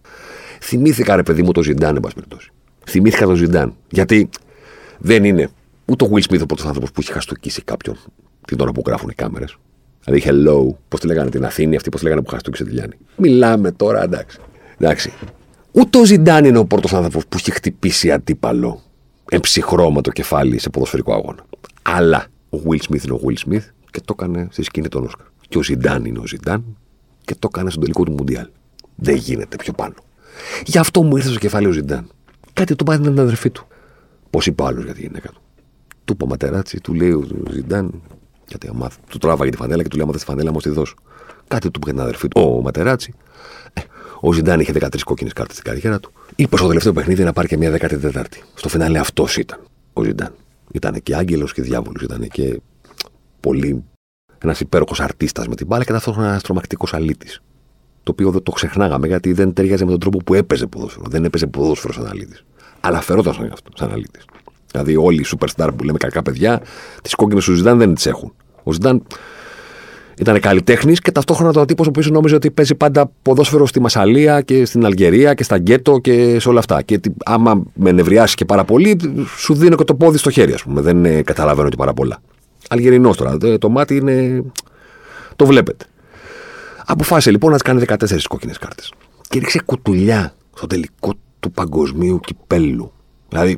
Θυμήθηκα, ρε παιδί μου, το Ζιντάν, εν πάση περιπτώσει. Θυμήθηκα το Ζιντάν. Γιατί δεν είναι ούτε ο Will Smith ο πρώτο άνθρωπο που έχει χαστοκίσει κάποιον την ώρα που γράφουν οι κάμερες. Δηλαδή, hello, πώς τη λέγανε την Αθήνη, αυτή πώς τη λέγανε που χαστούκησε τη Λιάννη. Μιλάμε τώρα, εντάξει. Εντάξει. Ούτε ο Ζιντάν είναι ο πρώτος άνθρωπος που έχει χτυπήσει αντίπαλο εμψυχρό το κεφάλι σε ποδοσφαιρικό αγώνα. Αλλά ο Will Smith είναι ο Will Smith και το έκανε στη σκηνή των Όσκαρ. Και ο Ζιντάν είναι ο Ζιντάν και το έκανε στον τελικό του Μουντιάλ. Δεν γίνεται πιο πάνω. Γι' αυτό μου ήρθε στο κεφάλι ο Ζιντάν. Κάτι το πάθει με την αδερφή του. Πώς είπε άλλος για τη γυναίκα του. Του είπε ματεράτσι, του λέει ο Ζιντάν, γιατί αμάθ, του τράβαγε τη φανέλα και του λέει: Άμα τη φανέλα μου, τη δώσω. Κάτι του είπε για την αδερφή του. Ο Ματεράτσι. Ε, ο Ζιντάν είχε 13 κόκκινες κάρτες στην καριέρα του. Είπε στο τελευταίο παιχνίδι να πάρει και μια 14η. Στο φινάλε αυτός ήταν ο Ζιντάν. Ήταν και άγγελος και διάβολος. Ήταν και πολύ ένας υπέροχος αρτίστας με την μπάλα και ταυτόχρονα ένας τρομακτικός αλήτης. Το οποίο δεν το ξεχνάγαμε γιατί δεν ταιριάζει με τον τρόπο που έπαιζε ποδόσφαιρο. Δεν έπαιζε ποδόσφαιρο σαν αλήτης. Αλλά φερόταν σαν αυτό, σαν αλήτης. Δηλαδή όλοι οι superstar που λέμε κακά παιδιά, τις κόκκινες του Ζιντάν δεν τις έχουν. Ο Ζιντάν ήταν καλλιτέχνης και ταυτόχρονα το τύπος ο οποίος νόμιζε ότι παίζει πάντα ποδόσφαιρο στη Μασαλία και στην Αλγερία και στα γκέτο και σε όλα αυτά. Και άμα με νευριάσει και πάρα πολύ, σου δίνω και το πόδι στο χέρι, ας πούμε. Δεν ε, καταλαβαίνω και πάρα πολλά. Αλγερινός τώρα. Το μάτι είναι. Το βλέπετε. Αποφάσισε λοιπόν να της κάνει 14 κόκκινες κάρτες. Και ρίξε κουτουλιά στο τελικό του παγκοσμίου κυπέλου. Δηλαδή,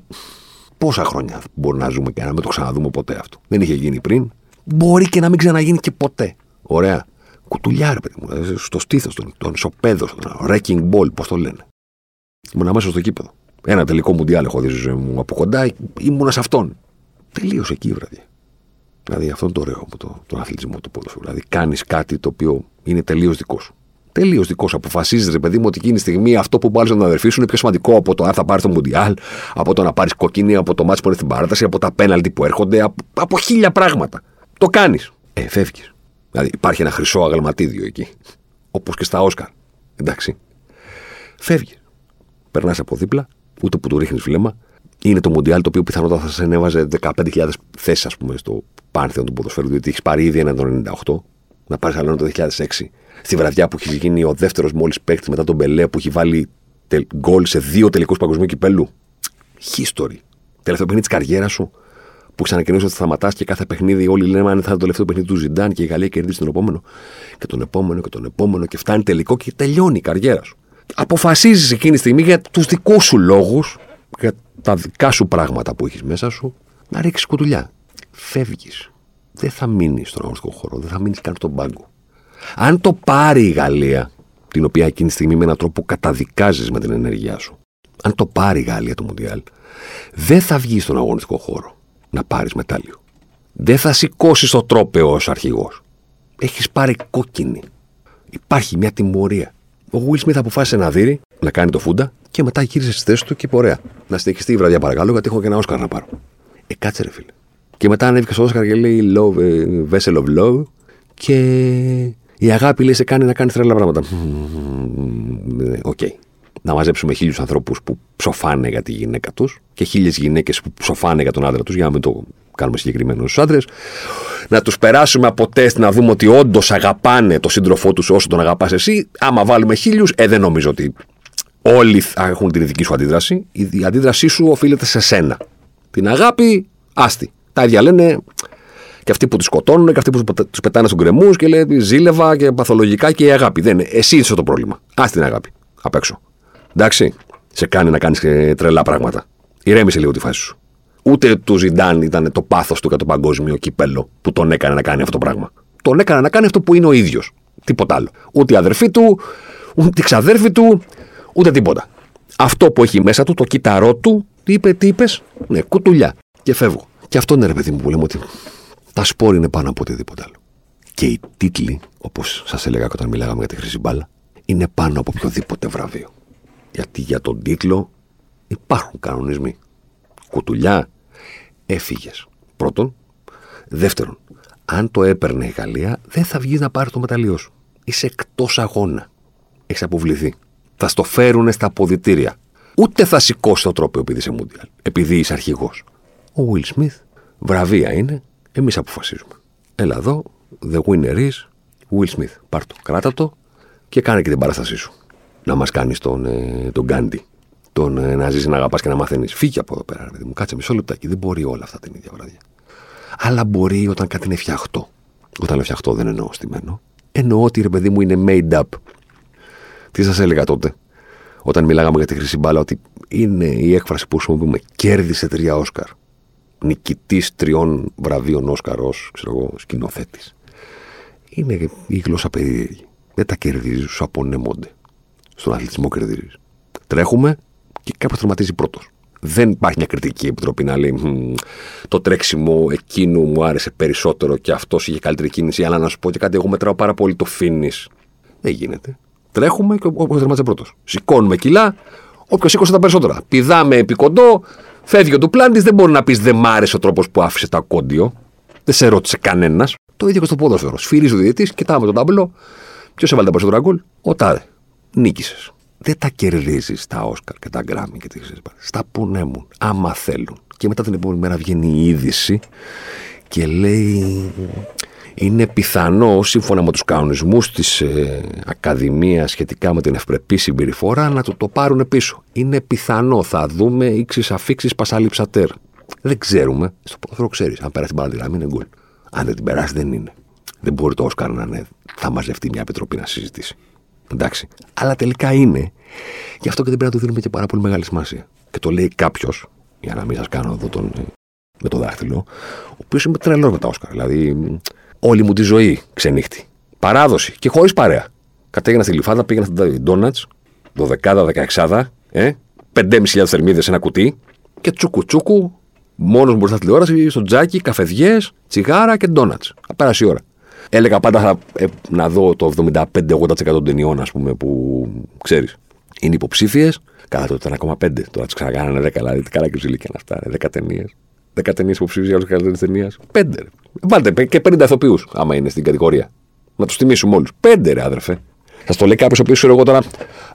πόσα χρόνια μπορεί να ζούμε και να μην το ξαναδούμε ποτέ αυτό. Δεν είχε γίνει πριν. Μπορεί και να μην ξαναγίνει και ποτέ. Ωραία. Κουτουλιά, ρε παιδί μου. Δηλαδή, στο στήθος, τον, τον ισοπαίδο, τον wrecking ball, πώς το λένε. Ήμουν αμέσως στο κήπεδο. Ένα τελικό μουντιάλ έχω δει ζωή μου από κοντά, ήμουνα σε αυτόν. Τελείωσε εκεί η βραδιά. Δηλαδή αυτό είναι το ωραίο από το, τον αθλητισμό του ποδοσφαίρου. Δηλαδή κάνεις κάτι το οποίο είναι τελείως δικός σου. Τελείως δικός σου. Αποφασίζεις, ρε παιδί μου, ότι εκείνη τη στιγμή αυτό που πάρει τον αδερφή σου είναι πιο σημαντικό από το αν θα πάρεις το Μουντιάλ, από το να πάρεις κοκκίνη, από το μάτσο που είναι στην παράταση, από τα πέναλτι που έρχονται, από, από χίλια πράγματα. Το κάνεις. Ε, φεύγεις. Δηλαδή υπάρχει ένα χρυσό αγαλματίδιο εκεί. Όπως και στα Όσκαρ. Εντάξει. Φεύγει. Περνάς από δίπλα, ούτε που του ρίχνεις βλέμμα. Είναι το Μουντιάλ το οποίο πιθανότατα θα σε ανέβαζε 15.000 θέσεις, ας πούμε, στο πάνθεο του ποδοσφαίρου, διότι έχεις πάρει ήδη ένα το 98, να πάρεις άλλο το 2006. Στη βραδιά που έχει γίνει ο δεύτερος μόλις παίκτης μετά τον Μπελέ που έχει βάλει γκολ σε δύο τελικούς παγκοσμίου κυπέλου. History. Τελευταίο παιχνίδι της καριέρας σου που ξανακοινούσε ότι θα σταματάς και κάθε παιχνίδι όλοι λένε αν θα είναι το τελευταίο παιχνίδι του Ζιντάν και η Γαλλία κερδίσει τον επόμενο και τον επόμενο και τον επόμενο και φτάνει τελικό και τελειώνει η καριέρα σου. Αποφασίζεις εκείνη τη στιγμή για τους δικούς σου λόγους, για τα δικά σου πράγματα που έχεις μέσα σου, να ρίξεις κουτουλιά. Φεύγεις. Δεν θα μείνεις στον αγωνιστικό χώρο, δεν θα μείνεις καν στον πάγκο. Αν το πάρει η Γαλλία, την οποία εκείνη τη στιγμή με έναν τρόπο καταδικάζεις με την ενέργειά σου, αν το πάρει η Γαλλία το Μουντιάλ, δεν θα βγεις στον αγωνιστικό χώρο να πάρει μετάλλιο. Δεν θα σηκώσει το τρόπεο ω αρχηγό. Έχει πάρει κόκκινη. Υπάρχει μια τιμωρία. Ο Will Smith αποφάσισε να δει, να κάνει το φούντα και μετά γύρισε στη θέση του και πορεία. Να συνεχιστεί η βραδιά παρακαλώ, γιατί έχω και ένα Όσκαρ να πάρω. Ε, κάτσε ρε φίλε. Και μετά ανέβηκε στο Όσκαρ και λέει love, ε, Vessel of Love και η αγάπη λέει σε κάνει να κάνεις τρελά πράγματα. Ok. Okay να μαζέψουμε χίλιους ανθρώπους που ψοφάνε για τη γυναίκα τους και χίλιες γυναίκες που ψοφάνε για τον άντρα τους, για να μην το κάνουμε συγκεκριμένο στους άντρες. Να τους περάσουμε από τεστ να δούμε ότι όντως αγαπάνε τον σύντροφό τους όσο τον αγαπάς εσύ. Άμα βάλουμε χίλιους, ε, δεν νομίζω ότι Όλοι θα έχουν την δική σου αντίδραση. Η αντίδρασή σου οφείλεται σε σένα. Την αγάπη, άστη. Τα ίδια λένε και αυτοί που του σκοτώνουν και αυτοί που τους πετάνε στον κρεμούς και λέει ζήλευα και παθολογικά και η αγάπη. Δεν είναι. Εσύ είσαι το πρόβλημα. Α την αγάπη. Απ' έξω. Εντάξει. Σε κάνει να κάνεις τρελά πράγματα. Ηρέμησε λίγο τη φάση σου. Ούτε του Ζιντάν ήταν το πάθος του για το παγκόσμιο κύπελο που τον έκανε να κάνει αυτό το πράγμα. Τον έκανε να κάνει αυτό που είναι ο ίδιος. Τίποτα άλλο. Ούτε η αδερφή του, ούτε η ξαδέρφη του, ούτε τίποτα. Αυτό που έχει μέσα του, το κύτταρό του, τι είπε, τι είπες, ναι, κουτουλιά. Και φεύγω. Και αυτό είναι ρε παιδί μου που λέμε ότι τα σπόρ είναι πάνω από οτιδήποτε άλλο. Και οι τίτλοι, όπως σας έλεγα όταν μιλάγαμε για τη χρυσή μπάλα, είναι πάνω από οποιοδήποτε βραβείο. Γιατί για τον τίτλο υπάρχουν κανονισμοί. Κουτουλιά, έφυγες. Πρώτον. Δεύτερον, αν το έπαιρνε η Γαλλία, δεν θα βγει να πάρει το μεταλλιό σου. Είσαι εκτός αγώνα. Έχεις αποβληθεί. Θα στο φέρουν στα αποδητήρια. Ούτε θα σηκώσει το τρόπο επειδή είσαι Μούντιαλ. Επειδή είσαι αρχηγός. Ο Will Smith βραβεία είναι Εμείς αποφασίζουμε. Έλα εδώ, the winner is Will Smith. Πάρ' το, κράτα το και κάνε και την παράστασή σου. Να μας κάνεις τον, ε, τον Γκάντι. Τον ε, να ζήσει να αγαπάς και να μαθαίνεις. Φύγει από εδώ πέρα, ρε μου. Κάτσε μισό λεπτάκι. Δεν μπορεί όλα αυτά την ίδια βράδια. Αλλά μπορεί όταν κάτι είναι φτιαχτό. Όταν είναι φτιαχτό δεν εννοώ στημένο. Εννοώ ότι ρε παιδί μου είναι made up. Τι σας έλεγα τότε, όταν μιλάγαμε για τη χρυσή μπάλα, ότι είναι η έκφραση που χρησιμοποιούμε. Κέρδισε τρία Όσκαρ νικητής τριών βραβείων Όσκαρ ως σκηνοθέτης. Είναι η γλώσσα περίεργη. Δεν τα κερδίζεις, σου απονέμονται. Στον αθλητισμό κερδίζεις. Τρέχουμε και κάποιος τερματίζει πρώτος. Δεν υπάρχει μια κριτική επιτροπή να λέει το τρέξιμο εκείνου μου άρεσε περισσότερο και αυτός είχε καλύτερη κίνηση. Αλλά να σου πω και κάτι, εγώ μετράω πάρα πολύ το φίνι. Δεν γίνεται. Τρέχουμε και όποιος τερματίζει πρώτος. Σηκώνουμε κιλά, όποιος σήκωσε τα περισσότερα. Πηδάμε επί κοντό, Φεύγει ο Ντουπλάντης, δεν μπορεί να πεις δεν μ' άρεσε ο τρόπος που άφησε τα κόντιο. Δεν σε ρώτησε κανένας. Το ίδιο και στο ποδόσφαιρο. Σφυρίζει ο διαιτή, κοιτάμε τον ταμπλό. Ποιος έβαλε τα περισσότερα γκολ, ο Τάδε. Νίκησες. Δεν τα κερδίζεις τα Όσκαρ και τα Γκράμι και τις Στα πουνέμουν, άμα θέλουν. Και μετά την επόμενη μέρα βγαίνει η είδηση και λέει είναι πιθανό, σύμφωνα με τους κανονισμούς της ε, Ακαδημίας σχετικά με την ευπρεπή συμπεριφορά, να το, το πάρουν πίσω. Είναι πιθανό, θα δούμε ήξει αφήξεις πασάλη ψατέρ. Δεν ξέρουμε. Στο ποδόσφαιρο ξέρεις. Αν περάσει την μπάλα είναι γκολ. Αν δεν την περάσει, δεν είναι. Δεν μπορεί το Όσκαρ να είναι. Θα μαζευτεί μια επιτροπή να συζητήσει. Εντάξει. Αλλά τελικά είναι. Γι' αυτό και δεν πρέπει να του δίνουμε και πάρα πολύ μεγάλη σημασία. Και το λέει κάποιος, για να μην σας κάνω εδώ τον, ε, με το δάχτυλο, ο οποίος είναι τρελός με τα Όσκαρ. Δηλαδή, όλη μου τη ζωή ξενύχτη. Παράδοση και χωρίς παρέα. Κατέγινα στη λιφάδα, πήγαινα στα ντόνατ, 12-16, ε, 5.500 θερμίδες σε ένα κουτί και τσούκου τσούκου, μόνος μπροστά στη τηλεόραση, στο τζάκι, καφεδιές, τσιγάρα και ντόνατ. Απέρασε η ώρα. Έλεγα πάντα θα, ε, να δω το 75-80% των ταινιών, ας πούμε, που ξέρεις. Είναι υποψήφιες. Κατά το ήταν ακόμα 5. Τώρα τις ξανακάνανε 10, δηλαδή τι καλά και ζηλίκια αυτά. 10 ταινίες. 10 ταινίες υποψήφιες για όλε τι καλύτερες ταινίες. 5. Βάλτε και 50 ηθοποιούς, άμα είναι στην κατηγορία. Να τους τιμήσουμε όλους. Πέντε, ρε άδερφε. Θα το λέει κάποιος ο οποίος ξέρω εγώ τώρα,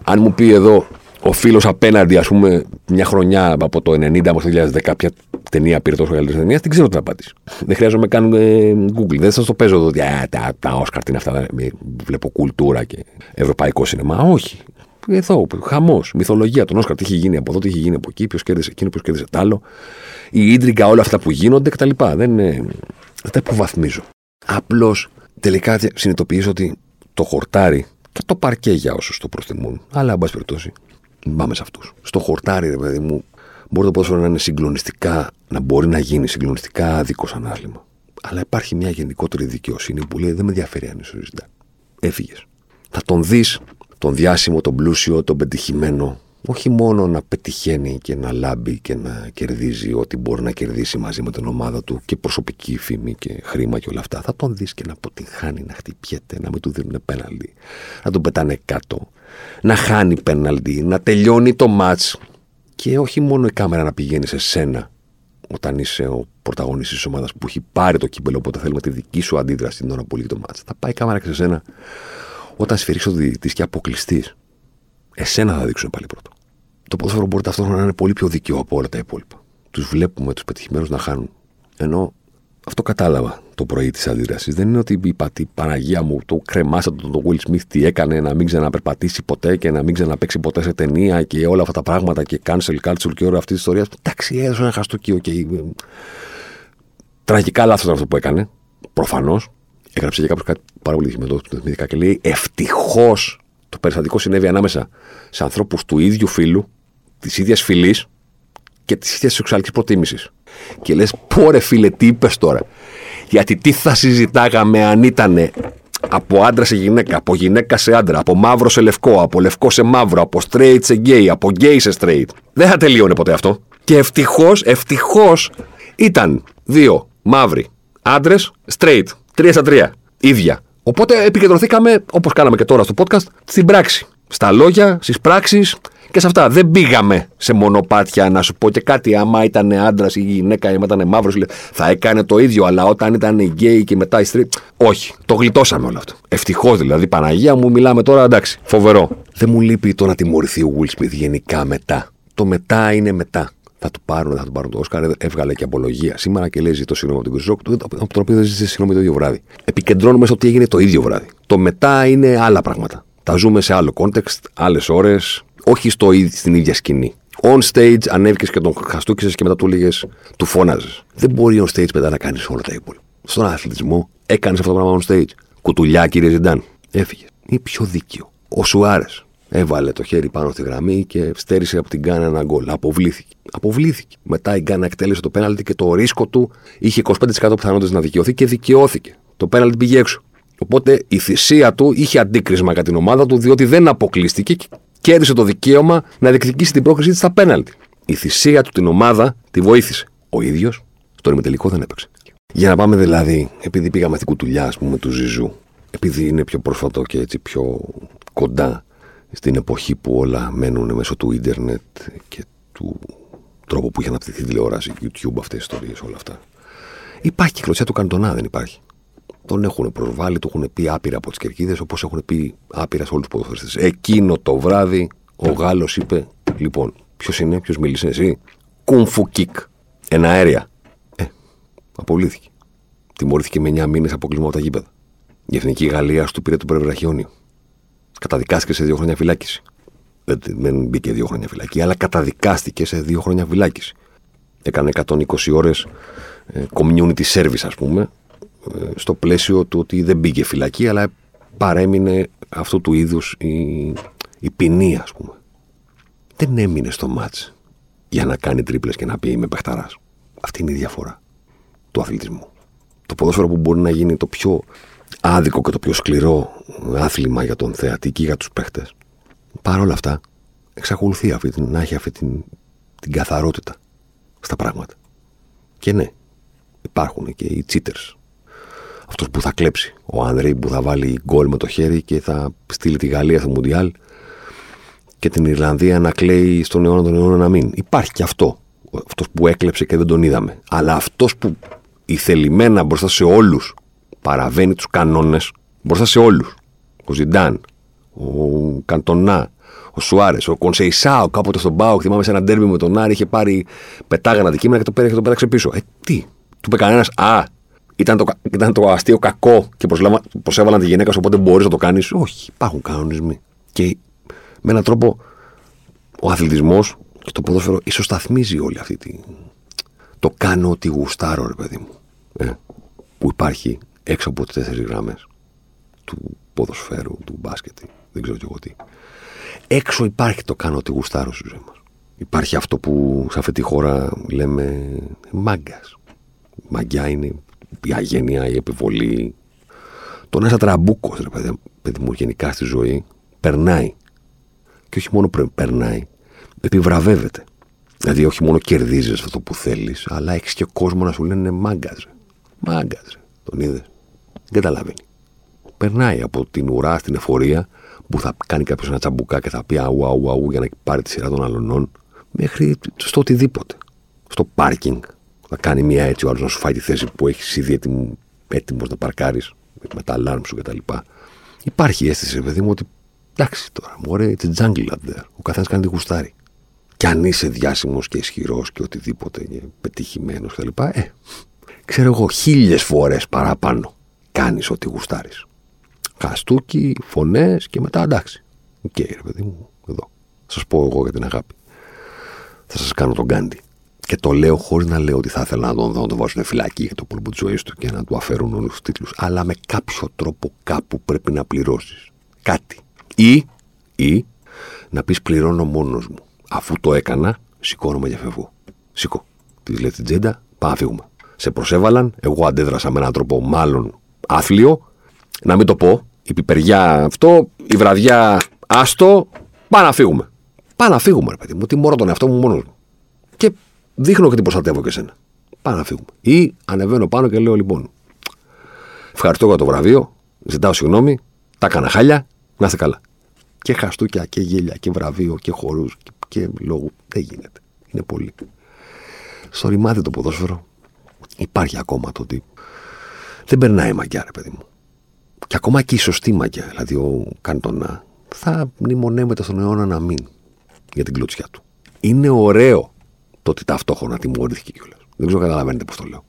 αν μου πει εδώ ο φίλος απέναντι, ας πούμε, μια χρονιά από το 90 μέχρι το 2010, ποια ταινία πήρε τόσο καλύτερη ταινία, δεν ξέρω τι να απάντηση. Δεν χρειάζομαι να κάνω ε, Google. Δεν σας το παίζω εδώ. Α, τα, τα Όσκαρ είναι αυτά. Βλέπω κουλτούρα και ευρωπαϊκό σινεμά. Όχι. Εδώ, χαμός, μυθολογία. Τον Όσκαρ τι έχει γίνει από εδώ, τι έχει γίνει από εκεί, ποιος κέρδισε εκείνο, ποιος κέρδισε τ' άλλο. Η ίντριγκα, όλα αυτά που γίνονται κτλ. Δεν είναι δεν τα υποβαθμίζω. Απλώς τελικά συνειδητοποιήσω ότι το χορτάρι και το παρκέ για όσους το προτιμούν. Αλλά, εν πάση περιπτώσει, πάμε σε αυτούς. Στο χορτάρι, ρε παιδί μου, μπορεί το ποδόσφαιρο να είναι συγκλονιστικά, να μπορεί να γίνει συγκλονιστικά άδικο σαν άθλημα. Αλλά υπάρχει μια γενικότερη δικαιοσύνη που λέει δεν με ενδιαφέρει αν είσαι Έφυγες. Θα τον δεις τον διάσημο, τον πλούσιο, τον πετυχημένο όχι μόνο να πετυχαίνει και να λάμπει και να κερδίζει ό,τι μπορεί να κερδίσει μαζί με την ομάδα του και προσωπική φήμη και χρήμα και όλα αυτά. Θα τον δεις και να αποτυγχάνει, να χτυπιέται, να μην του δίνουν πέναλτι, να τον πετάνε κάτω, να χάνει πέναλτι, να τελειώνει το μάτς. Και όχι μόνο η κάμερα να πηγαίνει σε σένα όταν είσαι ο πρωταγωνιστής της ομάδας που έχει πάρει το κύπελο, οπότε θέλουμε τη δική σου αντίδραση την ώρα που λύγει το μάτς. Θα πάει η κάμερα και σε σένα όταν σφυρίξει ο διαιτητής και αποκλειστείς. Εσένα θα δείξουν πάλι πρώτο το ποδόσφαιρο μπορεί ταυτόχρονα να είναι πολύ πιο δίκαιο από όλα τα υπόλοιπα. Τους βλέπουμε τους πετυχημένους να χάνουν. Ενώ αυτό κατάλαβα το πρωί της αντίδρασης. Δεν είναι ότι είπα τη Παναγία μου, το κρεμάσατε τον το Will Smith τι έκανε να μην ξαναπερπατήσει ποτέ και να μην ξαναπέξει ποτέ σε ταινία και όλα αυτά τα πράγματα και cancel culture και όλα αυτή τη ιστορία. Εντάξει, έδωσε ένα χαστούκι, okay. Τραγικά λάθος αυτό που έκανε. Προφανώς. Έγραψε και κάποιος κάτι πάρα πολύ θυμητό που θυμήθηκα και λέει Ευτυχώς το περιστατικό συνέβη ανάμεσα σε ανθρώπους του ίδιου φίλου, της ίδιας φυλής και της ίδιας σεξουαλικής προτίμησης. Και λες, πόρε φίλε, τι είπες τώρα. Γιατί τι θα συζητάγαμε αν ήταν από άντρα σε γυναίκα, από γυναίκα σε άντρα, από μαύρο σε λευκό, από λευκό σε μαύρο, από straight σε gay, από gay σε straight. Δεν θα τελείωνε ποτέ αυτό. Και ευτυχώς, ευτυχώς ήταν δύο μαύροι άντρες straight. Τρία στα τρία. ίδια. Οπότε επικεντρωθήκαμε, όπως κάναμε και τώρα στο podcast, στην πράξη. Στα λόγια, στις πράξεις και σε αυτά. Δεν πήγαμε σε μονοπάτια να σου πω και κάτι. Άμα ήταν άντρας ή γυναίκα ή ήταν μαύρος, θα έκανε το ίδιο. Αλλά όταν ήταν γκέι και μετά η street. Όχι. Το γλιτώσαμε όλο αυτό. Ευτυχώς δηλαδή. Παναγία μου, μιλάμε τώρα εντάξει. Φοβερό. Δεν μου λείπει το να τιμωρηθεί ο Will Smith γενικά μετά. Το μετά είναι μετά θα του πάρουν, θα του πάρουν το Όσκαρ. Έβγαλε και απολογία σήμερα και λέει ζητώ συγγνώμη από την Κρυζόκ, από τον οποίο δεν ζήτησε συγγνώμη το ίδιο βράδυ. Επικεντρώνουμε στο τι έγινε το ίδιο βράδυ. Το μετά είναι άλλα πράγματα. Τα ζούμε σε άλλο context, άλλες ώρες, όχι στο, στην ίδια σκηνή. On stage ανέβηκες και τον χαστούκησε και μετά του έλεγες, του φώναζες. Δεν μπορεί on stage μετά να κάνεις όλα τα υπόλοιπα. Στον αθλητισμό έκανες αυτό το πράγμα on stage. Κουτουλιά, κύριε Ζιντάν. Έφυγε. Είναι πιο δίκαιο. Ο Σουάρες έβαλε το χέρι πάνω στη γραμμή και στέρισε από την Γκάνα ένα γκολ. Αποβλήθηκε. Αποβλήθηκε. Μετά η Γκάνα εκτέλεσε το πέναλτι και το ρίσκο του είχε 25% πιθανότητες να δικαιωθεί και δικαιώθηκε. Το πέναλτι πήγε έξω. Οπότε η θυσία του είχε αντίκρισμα κατά την ομάδα του, διότι δεν αποκλείστηκε και κέρδισε το δικαίωμα να διεκδικήσει την πρόκρισή της στα πέναλτι. Η θυσία του την ομάδα τη βοήθησε. Ο ίδιος στο ημιτελικό δεν έπαιξε. Για να πάμε δηλαδή, επειδή πήγαμε στην κουτουλιά, ας πούμε, του Ζιζού, επειδή είναι πιο πρόσφατο και έτσι πιο κοντά στην εποχή που όλα μένουν μέσω του ίντερνετ και του τρόπου που είχε αναπτυχθεί η τηλεόραση, YouTube, αυτές τις ιστορίες, όλα αυτά. Υπάρχει κυκλοτσία του Καντονά, δεν υπάρχει. Τον έχουν προσβάλει, του έχουν πει άπειρα από τις κερκίδες, όπως έχουν πει άπειρα σε όλους τους ποδοσφαιριστές. Εκείνο το βράδυ ο Γάλλος είπε: Λοιπόν, ποιος είναι, ποιος μίλησε, εσύ; Κουμφου κικ. Ένα αέρια. Ε, απολύθηκε. Τιμωρήθηκε με 9 μήνες αποκλεισμό από τα γήπεδα. Η εθνική Γαλλία του πήρε το πρεβραχιόνιο. Καταδικάστηκε σε δύο χρόνια φυλάκιση. Δεν, δεν μπήκε δύο χρόνια φυλακή, αλλά καταδικάστηκε σε δύο χρόνια φυλάκιση. Έκανε 120 ώρες ε, community service, ας πούμε, ε, στο πλαίσιο του ότι δεν μπήκε φυλακή, αλλά παρέμεινε αυτού του είδους η, η ποινή, ας πούμε. Δεν έμεινε στο μάτς για να κάνει τρίπλες και να πει είμαι παιχταράς. Αυτή είναι η διαφορά του αθλητισμού. Το ποδόσφαιρο που μπορεί να γίνει το πιο άδικο και το πιο σκληρό άθλημα για τον θεατή και για τους παίχτες. Παρ' όλα αυτά, εξακολουθεί αυτή, να έχει αυτή την, την καθαρότητα στα πράγματα. Και ναι, υπάρχουν και οι cheaters. Αυτός που θα κλέψει. Ο Άνδρεϊ που θα βάλει γκολ με το χέρι και θα στείλει τη Γαλλία στο Μουντιάλ και την Ιρλανδία να κλαίει στον αιώνα των αιώνων να μην. Υπάρχει και αυτό. Αυτός που έκλεψε και δεν τον είδαμε. Αλλά αυτός που ηθελημένα μπροστά σε όλους παραβαίνει τους κανόνες μπροστά σε όλους. Ο Ζιντάν, ο Καντονά, ο Σουάρες, ο Κονσεϊσάο κάποτε στον Πάο, θυμάμαι σε ένα ντέρμπι με τον Άρη, είχε πάρει πετάγανα αντικείμενα και το πέταξε, το πέταξε πίσω. Ε, τι, του είπε κανένας, Α, ήταν το, ήταν το αστείο κακό και προσέβαλαν τη γυναίκα σου, οπότε μπορείς να το κάνεις. Όχι, υπάρχουν κανονισμοί. Και με έναν τρόπο ο αθλητισμός και το ποδόσφαιρο ισοσταθμίζει όλη αυτή τη. Το κάνω ότι γουστάρω, ρε παιδί μου. Ε, που υπάρχει έξω από τι τέσσερις γραμμές του ποδοσφαίρου, του μπάσκετ, δεν ξέρω κι εγώ τι. Έξω υπάρχει το κάνω ότι γουστάρω στη ζωή μας. Υπάρχει αυτό που σε αυτή τη χώρα λέμε μάγκας. Μαγκιά είναι η αγένεια, η επιβολή. Το να είσαι τραμπούκος, ρε παιδί, παιδί μου, γενικά στη ζωή, περνάει. Και όχι μόνο περνάει, επιβραβεύεται. Δηλαδή, όχι μόνο κερδίζεις αυτό που θέλεις, αλλά έχεις και κόσμο να σου λένε μάγκας. Μάγκας. Τον είδες. Δεν καταλαβαίνει περνάει από την ουρά στην εφορία που θα κάνει κάποιος ένα τσαμπουκά και θα πει αου, αου, αου για να πάρει τη σειρά των αλλωνών, μέχρι στο οτιδήποτε. Στο πάρκινγκ. Θα κάνει μια έτσι ο άλλος να σου φάει τη θέση που έχεις ήδη έτοιμος να παρκάρεις με τα αλάρμ σου κτλ. Υπάρχει αίσθηση, παιδί μου, ότι εντάξει τώρα, μου ωραία, it's jungle out there. Ο καθένας κάνει τη γουστάρι. Κι αν είσαι διάσημος και ισχυρός και οτιδήποτε και πετυχημένος κτλ. Ε, ξέρω εγώ, χίλιες φορές παραπάνω κάνεις ό,τι γουστάρεις. Χαστούκι, φωνές και μετά εντάξει. Ok, okay, ρε παιδί μου, εδώ. Θα σας πω εγώ για την αγάπη. Θα σας κάνω τον Γκάντι. Και το λέω χωρίς να λέω ότι θα ήθελα να τον δω, να τον βάζουν φυλακή για το πόλεμο της ζωής του και να του αφαιρούν όλους τους τίτλους. Αλλά με κάποιο τρόπο κάπου πρέπει να πληρώσεις κάτι. Ή, ή να πεις πληρώνω μόνος μου. Αφού το έκανα, σηκώνομαι και φεύγω. Σηκώ. Της λέει την Τζέιντα, πάμε να φύγουμε. Σε προσέβαλαν, εγώ αντέδρασα με έναν τρόπο μάλλον άθλιο. Να μην το πω, η πιπεριά αυτό, η βραδιά άστο, πάμε να φύγουμε. Πάμε να φύγουμε, ρε παιδί μου. Τι μωρώ τον εαυτό μου μόνος μου. Και δείχνω και την προστατεύω και σένα. Πάμε να φύγουμε. Ή ανεβαίνω πάνω και λέω λοιπόν. Ευχαριστώ για το βραβείο. Ζητάω συγγνώμη. Τα έκανα χάλια. Να είστε καλά. Και χαστούκια και γέλια και βραβείο και χορούς και, και λόγου. Δεν γίνεται. Είναι πολύ. Στο ρημάδι το ποδόσφαιρο υπάρχει ακόμα το ότι δεν περνάει μαγιά, ρε παιδί μου. Και ακόμα και η σωστή μαγιά, δηλαδή ο Καντονά, θα μνημονεύεται στον αιώνα να μην για την κλωτσιά του. Είναι ωραίο το ότι ταυτόχρονα τιμωρήθηκε κιόλας. Δεν ξέρω καταλαβαίνετε πώς το λέω.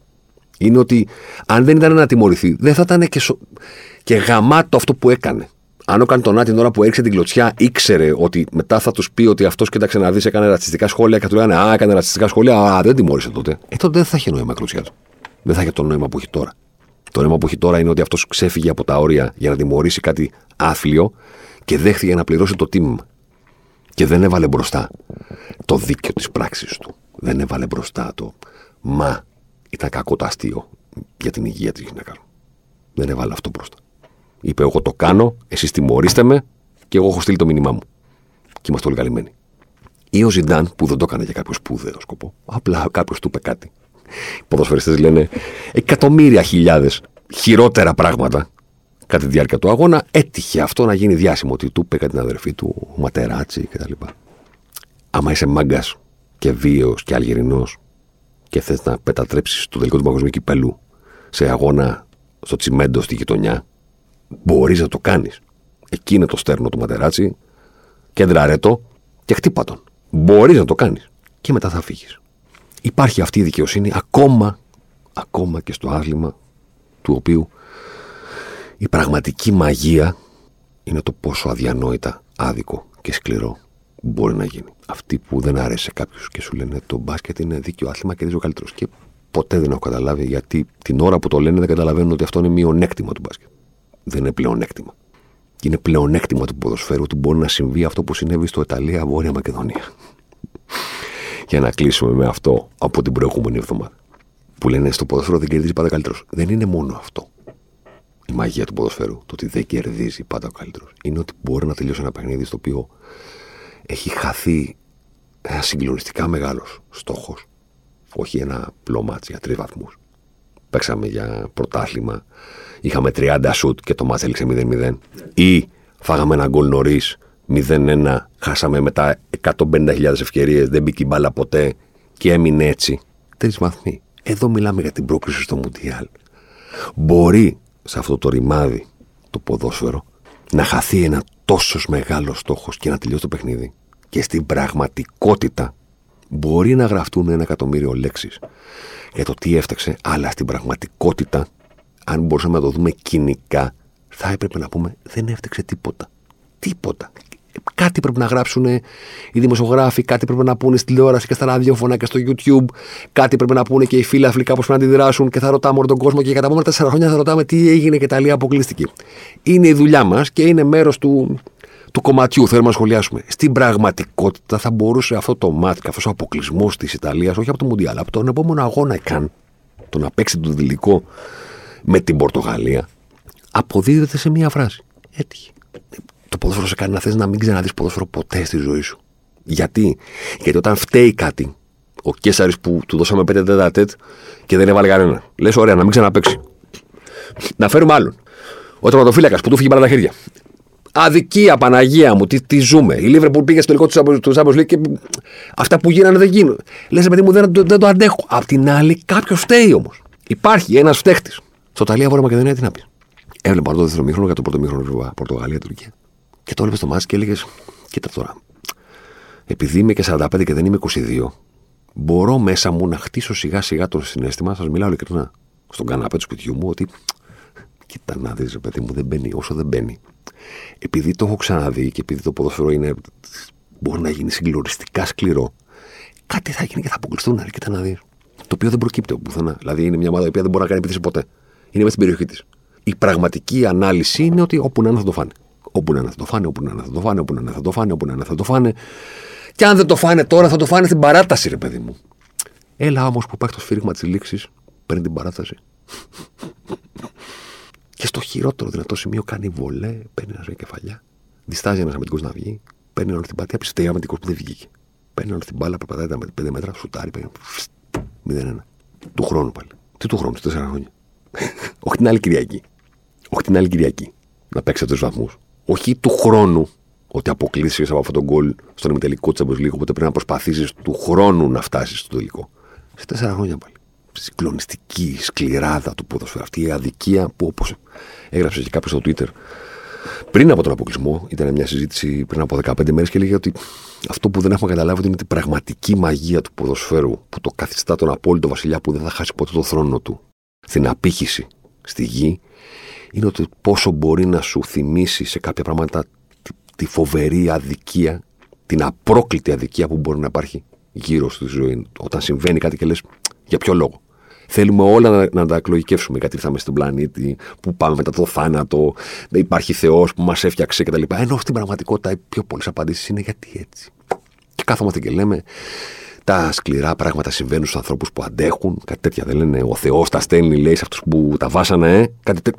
Είναι ότι αν δεν ήταν να τιμωρηθεί, δεν θα ήταν και, σο... και γαμάτο αυτό που έκανε. Αν ο Καντονά την ώρα που έριξε την κλωτσιά ήξερε ότι μετά θα τους πει ότι αυτός κοίταξε να δεις, έκανε ρατσιστικά σχόλια και του λέγανε Α, έκανε ρατσιστικά σχόλια, Α, δεν τιμώρησε τότε. Ε, τότε δεν θα είχε νόημα η κλωτσιά του. Δεν θα είχε το νόημα που έχει τώρα. Το νόημα που έχει τώρα είναι ότι αυτός ξέφυγε από τα όρια για να τιμωρήσει κάτι άθλιο και δέχθηκε να πληρώσει το τίμημα. Και δεν έβαλε μπροστά το δίκαιο της πράξης του. Δεν έβαλε μπροστά το Μα ήταν κακό το αστείο για την υγεία της γυναίκα Δεν έβαλε αυτό μπροστά. Είπε: Εγώ το κάνω, εσείς τιμωρήστε με και εγώ έχω στείλει το μήνυμά μου. Και είμαστε όλοι καλυμμένοι. Ή ο Ζιντάν που δεν το έκανε για κάποιο σπουδαίο σκοπό. Απλά κάποιος του είπε κάτι. Οι ποδοσφαιριστές λένε εκατομμύρια χιλιάδες χειρότερα πράγματα κατά τη διάρκεια του αγώνα. Έτυχε αυτό να γίνει διάσημο ότι του είπε την αδερφή του, Ματεράτσι κτλ. Άμα είσαι μάγκας και βίαιος και αλγερινός και θες να πετατρέψεις το τελικό του παγκοσμίου κυπέλου σε αγώνα στο τσιμέντο στη γειτονιά, μπορείς να το κάνεις. Εκεί είναι το στέρνο του Ματεράτσι, κέντρα ρέτο και χτύπα τον. Μπορείς να το κάνεις. Και μετά θα φύγεις. Υπάρχει αυτή η δικαιοσύνη ακόμα, ακόμα και στο άθλημα του οποίου η πραγματική μαγεία είναι το πόσο αδιανόητα, άδικο και σκληρό μπορεί να γίνει. Αυτή που δεν αρέσει σε κάποιου και σου λένε το μπάσκετ είναι δίκαιο άθλημα και δεν ο καλύτερος. Και ποτέ δεν έχω καταλάβει γιατί την ώρα που το λένε δεν καταλαβαίνουν ότι αυτό είναι μειονέκτημα του μπάσκετ. Δεν είναι πλεονέκτημα. Και είναι πλεονέκτημα του ποδοσφαίρου ότι μπορεί να συμβεί αυτό που συνέβη στο Ιταλία, Βόρεια Μακεδονία. Για να κλείσουμε με αυτό από την προηγούμενη εβδομάδα. Που λένε στο ποδοσφαίρο δεν κερδίζει πάντα καλύτερος. Δεν είναι μόνο αυτό η μαγεία του ποδοσφαίρου. Το ότι δεν κερδίζει πάντα ο καλύτερος. Είναι ότι μπορεί να τελειώσει ένα παιχνίδι στο οποίο έχει χαθεί ένα συγκλονιστικά μεγάλος στόχος. Όχι ένα απλό για τρεις βαθμούς. Παίξαμε για πρωτάθλημα. Είχαμε 30 σουτ και το μάτς έληξε 0-0. Ή φάγαμε ένα γκολ νωρίς 0-1. Χάσαμε μετά 150.000 ευκαιρίες. Δεν μπήκε η μπάλα ποτέ και έμεινε έτσι. Τρεις βαθμοί. Εδώ μιλάμε για την πρόκριση στο Μουντιάλ. Μπορεί σε αυτό το ρημάδι το ποδόσφαιρο να χαθεί ένα τόσος μεγάλος στόχος και να τελειώσει το παιχνίδι. Και στην πραγματικότητα μπορεί να γραφτούν ένα εκατομμύριο λέξεις για το τι έφταξε, αλλά στην πραγματικότητα, αν μπορούσαμε να το δούμε κοινικά, θα έπρεπε να πούμε δεν έφταξε τίποτα. Τίποτα. Κάτι πρέπει να γράψουν οι δημοσιογράφοι, κάτι πρέπει να πούνε στη τηλεόραση και στα ραδιόφωνα και στο YouTube, κάτι πρέπει να πούνε και οι φίλοι κάπω πρέπει να αντιδράσουν και θα ρωτάμε όλο τον κόσμο και κατά τα τέσσερα χρόνια θα ρωτάμε τι έγινε και η Ιταλία αποκλείστηκε. Είναι η δουλειά μας και είναι μέρος του, του κομματιού. Θέλουμε να σχολιάσουμε. Στην πραγματικότητα θα μπορούσε αυτό το μάτι, αυτός ο αποκλεισμός της Ιταλίας, όχι από το Μουντιάλ, από τον επόμενο αγώνα καν, το να παίξει το δηλικό με την Πορτογαλία, αποδίδεται σε μία φράση. Έτυχε το ποδόσφαιρο σε κάνει να θες να μην ξαναδείς ποδόσφαιρο ποτέ στη ζωή σου. Γιατί, Γιατί όταν φταίει κάτι, ο Κέσσαρη που του δώσαμε πέντε τέτα και δεν έβαλε κανένα. Λες, ωραία, να μην ξαναπέξει. Να φέρουμε άλλον. Ο τερματοφύλακας που του φύγει πάρα τα χέρια. Αδικία, Παναγία μου, τι, τι ζούμε. Η Λίβερ που πήγε στο τελικό του Champions League και αυτά που γίνανε δεν γίνουν. Λες, παιδί μου, δεν, δεν, το αντέχω. Απ' την άλλη, κάποιος φταίει όμως. Υπάρχει ένας φταίχτης. Στο Ταλία Βόρεια Μακεδονία τι να πεις. Έβλεπα το δεύτερο μήχρονο για το πρώτο μήχρονο Πορτογαλία-Τουρκία. Και το έβλεπε στο μάτι και έλεγες: Κοίτα τώρα, επειδή είμαι και 45 και δεν είμαι 22, μπορώ μέσα μου να χτίσω σιγά σιγά το συνέστημα, σας μιλάω ειλικρινά, στον καναπέ του σπιτιού μου, ότι κοίτα να δεις, παιδί μου, δεν μπαίνει όσο δεν μπαίνει. Επειδή το έχω ξαναδεί και επειδή το ποδοσφαιρό είναι, μπορεί να γίνει συγκλωριστικά σκληρό, κάτι θα γίνει και θα αποκλειστούν. Κοίτα να δεις. Το οποίο δεν προκύπτει από πουθενά. Δηλαδή είναι μια ομάδα που δεν μπορεί να κάνει επίθεση ποτέ. Είναι μέσα στην περιοχή της. Η πραγματική ανάλυση είναι ότι όπου να είναι θα το φάνε. Όπου να είναι θα το φάνε, όπου να είναι θα το φάνε, όπου να είναι θα το φάνε, όπου να είναι θα το φάνε. Και αν δεν το φάνε τώρα, θα το φάνε στην παράταση, ρε παιδί μου. Έλα όμως που υπάρχει το σφύριγμα της λήξης, παίρνει την παράταση. και στο χειρότερο δυνατό σημείο κάνει βολέ, παίρνει ένα ζωή κεφαλιά. Διστάζει ένας αμυντικός να βγει, παίρνει όλη την πατία, πιστεύει αμυντικός που δεν βγήκε. Παίρνει όλη την μπάλα, περπατάει τα 5 μέτρα, σουτάρει, παίρνει. 0-1. Του χρόνου πάλι. Τι του χρόνου, 4 χρόνια. Όχι την άλλη Κυριακή. Όχι την άλλη Κυριακή. Να παίξει του βαθμούς. Όχι του χρόνου ότι αποκλείσεις από αυτόν τον γκολ στον ημιτελικό της Champions οπότε πρέπει να προσπαθήσεις του χρόνου να φτάσεις στο τελικό. Σε τέσσερα χρόνια πάλι. Συγκλονιστική σκληράδα του ποδοσφαίρου. Αυτή η αδικία που όπως έγραψε και κάποιος στο Twitter πριν από τον αποκλεισμό, ήταν μια συζήτηση πριν από 15 μέρες και έλεγε ότι αυτό που δεν έχουμε καταλάβει είναι την πραγματική μαγεία του ποδοσφαίρου που το καθιστά τον απόλυτο βασιλιά που δεν θα χάσει ποτέ το θρόνο του στην απήχηση στη γη είναι ότι πόσο μπορεί να σου θυμίσει σε κάποια πράγματα τη φοβερή αδικία, την απρόκλητη αδικία που μπορεί να υπάρχει γύρω στη ζωή. Όταν συμβαίνει κάτι και λες, για ποιο λόγο; Θέλουμε όλα να, να τα εκλογικεύσουμε. Γιατί ήρθαμε στον πλανήτη, που πάμε μετά το θάνατο, δεν υπάρχει Θεός που μας έφτιαξε κτλ. Ενώ στην πραγματικότητα οι πιο πολλές απαντήσεις είναι γιατί έτσι; Και κάθομαστε και λέμε, τα σκληρά πράγματα συμβαίνουν στους ανθρώπους που αντέχουν. Κάτι τέτοια δεν λένε. Ο Θεός τα στέλνει, λέει, σε αυτούς που τα βάσανε. Ε. Κάτι, τε...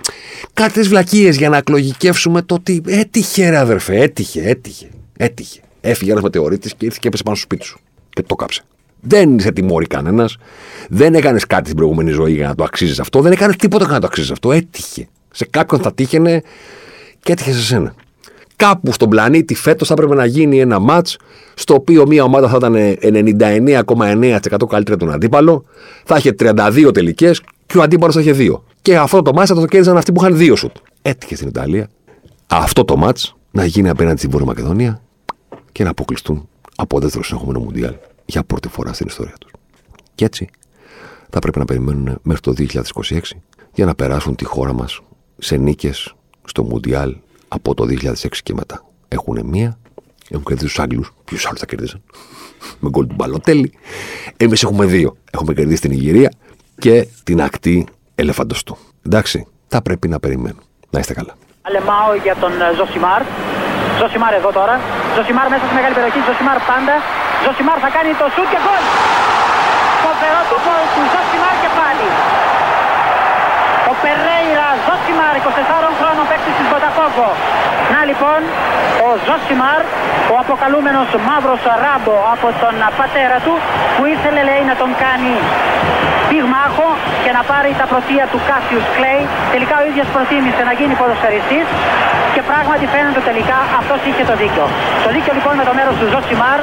κάτι βλακίες για να εκλογικεύσουμε το ότι έτυχε, ρε αδερφέ, έτυχε, έτυχε. Έτυχε. Έφυγε ένας μετεωρίτης και ήρθε και έπεσε πάνω στο σπίτι σου. Και το κάψε. Δεν σε τιμώρει κανένας. Δεν έκανες κάτι στην προηγούμενη ζωή για να το αξίζεις αυτό. Δεν έκανες τίποτα για να το αξίζεις αυτό. Έτυχε. Σε κάποιον θα τύχαινε και έτυχε σε σένα. Κάπου στον πλανήτη φέτος θα έπρεπε να γίνει ένα ματ στο οποίο μια ομάδα θα ήταν 99,9% καλύτερη από τον αντίπαλο, θα είχε 32 τελικές και ο αντίπαλος θα είχε 2. Και αυτό το μάτς θα το κέρδισαν αυτοί που είχαν 2 σουτ. Έτυχε στην Ιταλία αυτό το ματ να γίνει απέναντι στην Βόρεια Μακεδονία και να αποκλειστούν από δεύτερο συνεχόμενο Μουντιάλ για πρώτη φορά στην ιστορία τους. Και έτσι θα πρέπει να περιμένουν μέχρι το 2026 για να περάσουν τη χώρα μας σε νίκες στο Μουντιάλ από το 2006 και μετά. Έχουν μία, έχουν κερδίσει τους Άγγλους. Ποιους άλλους θα κερδίσαν; Με γκολ του Μπαλοτέλη. Εμείς έχουμε δύο. Έχουμε κερδίσει την Ιγυρία και την ακτή ελεφαντοστού. Εντάξει, θα πρέπει να περιμένουν. Να είστε καλά. Αλεμάω για τον ε, Ζωσιμάρ. Ζωσιμάρ εδώ τώρα. Ζωσιμάρ μέσα στη μεγάλη περιοχή. Ζωσιμάρ πάντα. Ζωσιμάρ θα κάνει το σουτ και γκολ. Φοβερό το γκολ του Ζωσιμάρ και πάλι. Ο Περέιρα Ζωσιμάρ, 24 χρόνων παίκτη της Βοτακόβο. Να λοιπόν, ο Ζωσιμάρ, ο αποκαλούμενος μαύρος ράμπο από τον πατέρα του, που ήθελε λέει να τον κάνει πυγμάχο και να πάρει τα πρωτεία του Κάσιους Κλέη. Τελικά ο ίδιος προτίμησε να γίνει ποδοσφαιριστής και πράγματι φαίνεται τελικά αυτός είχε το δίκιο. Το δίκιο λοιπόν με το μέρος του Ζωσιμάρ.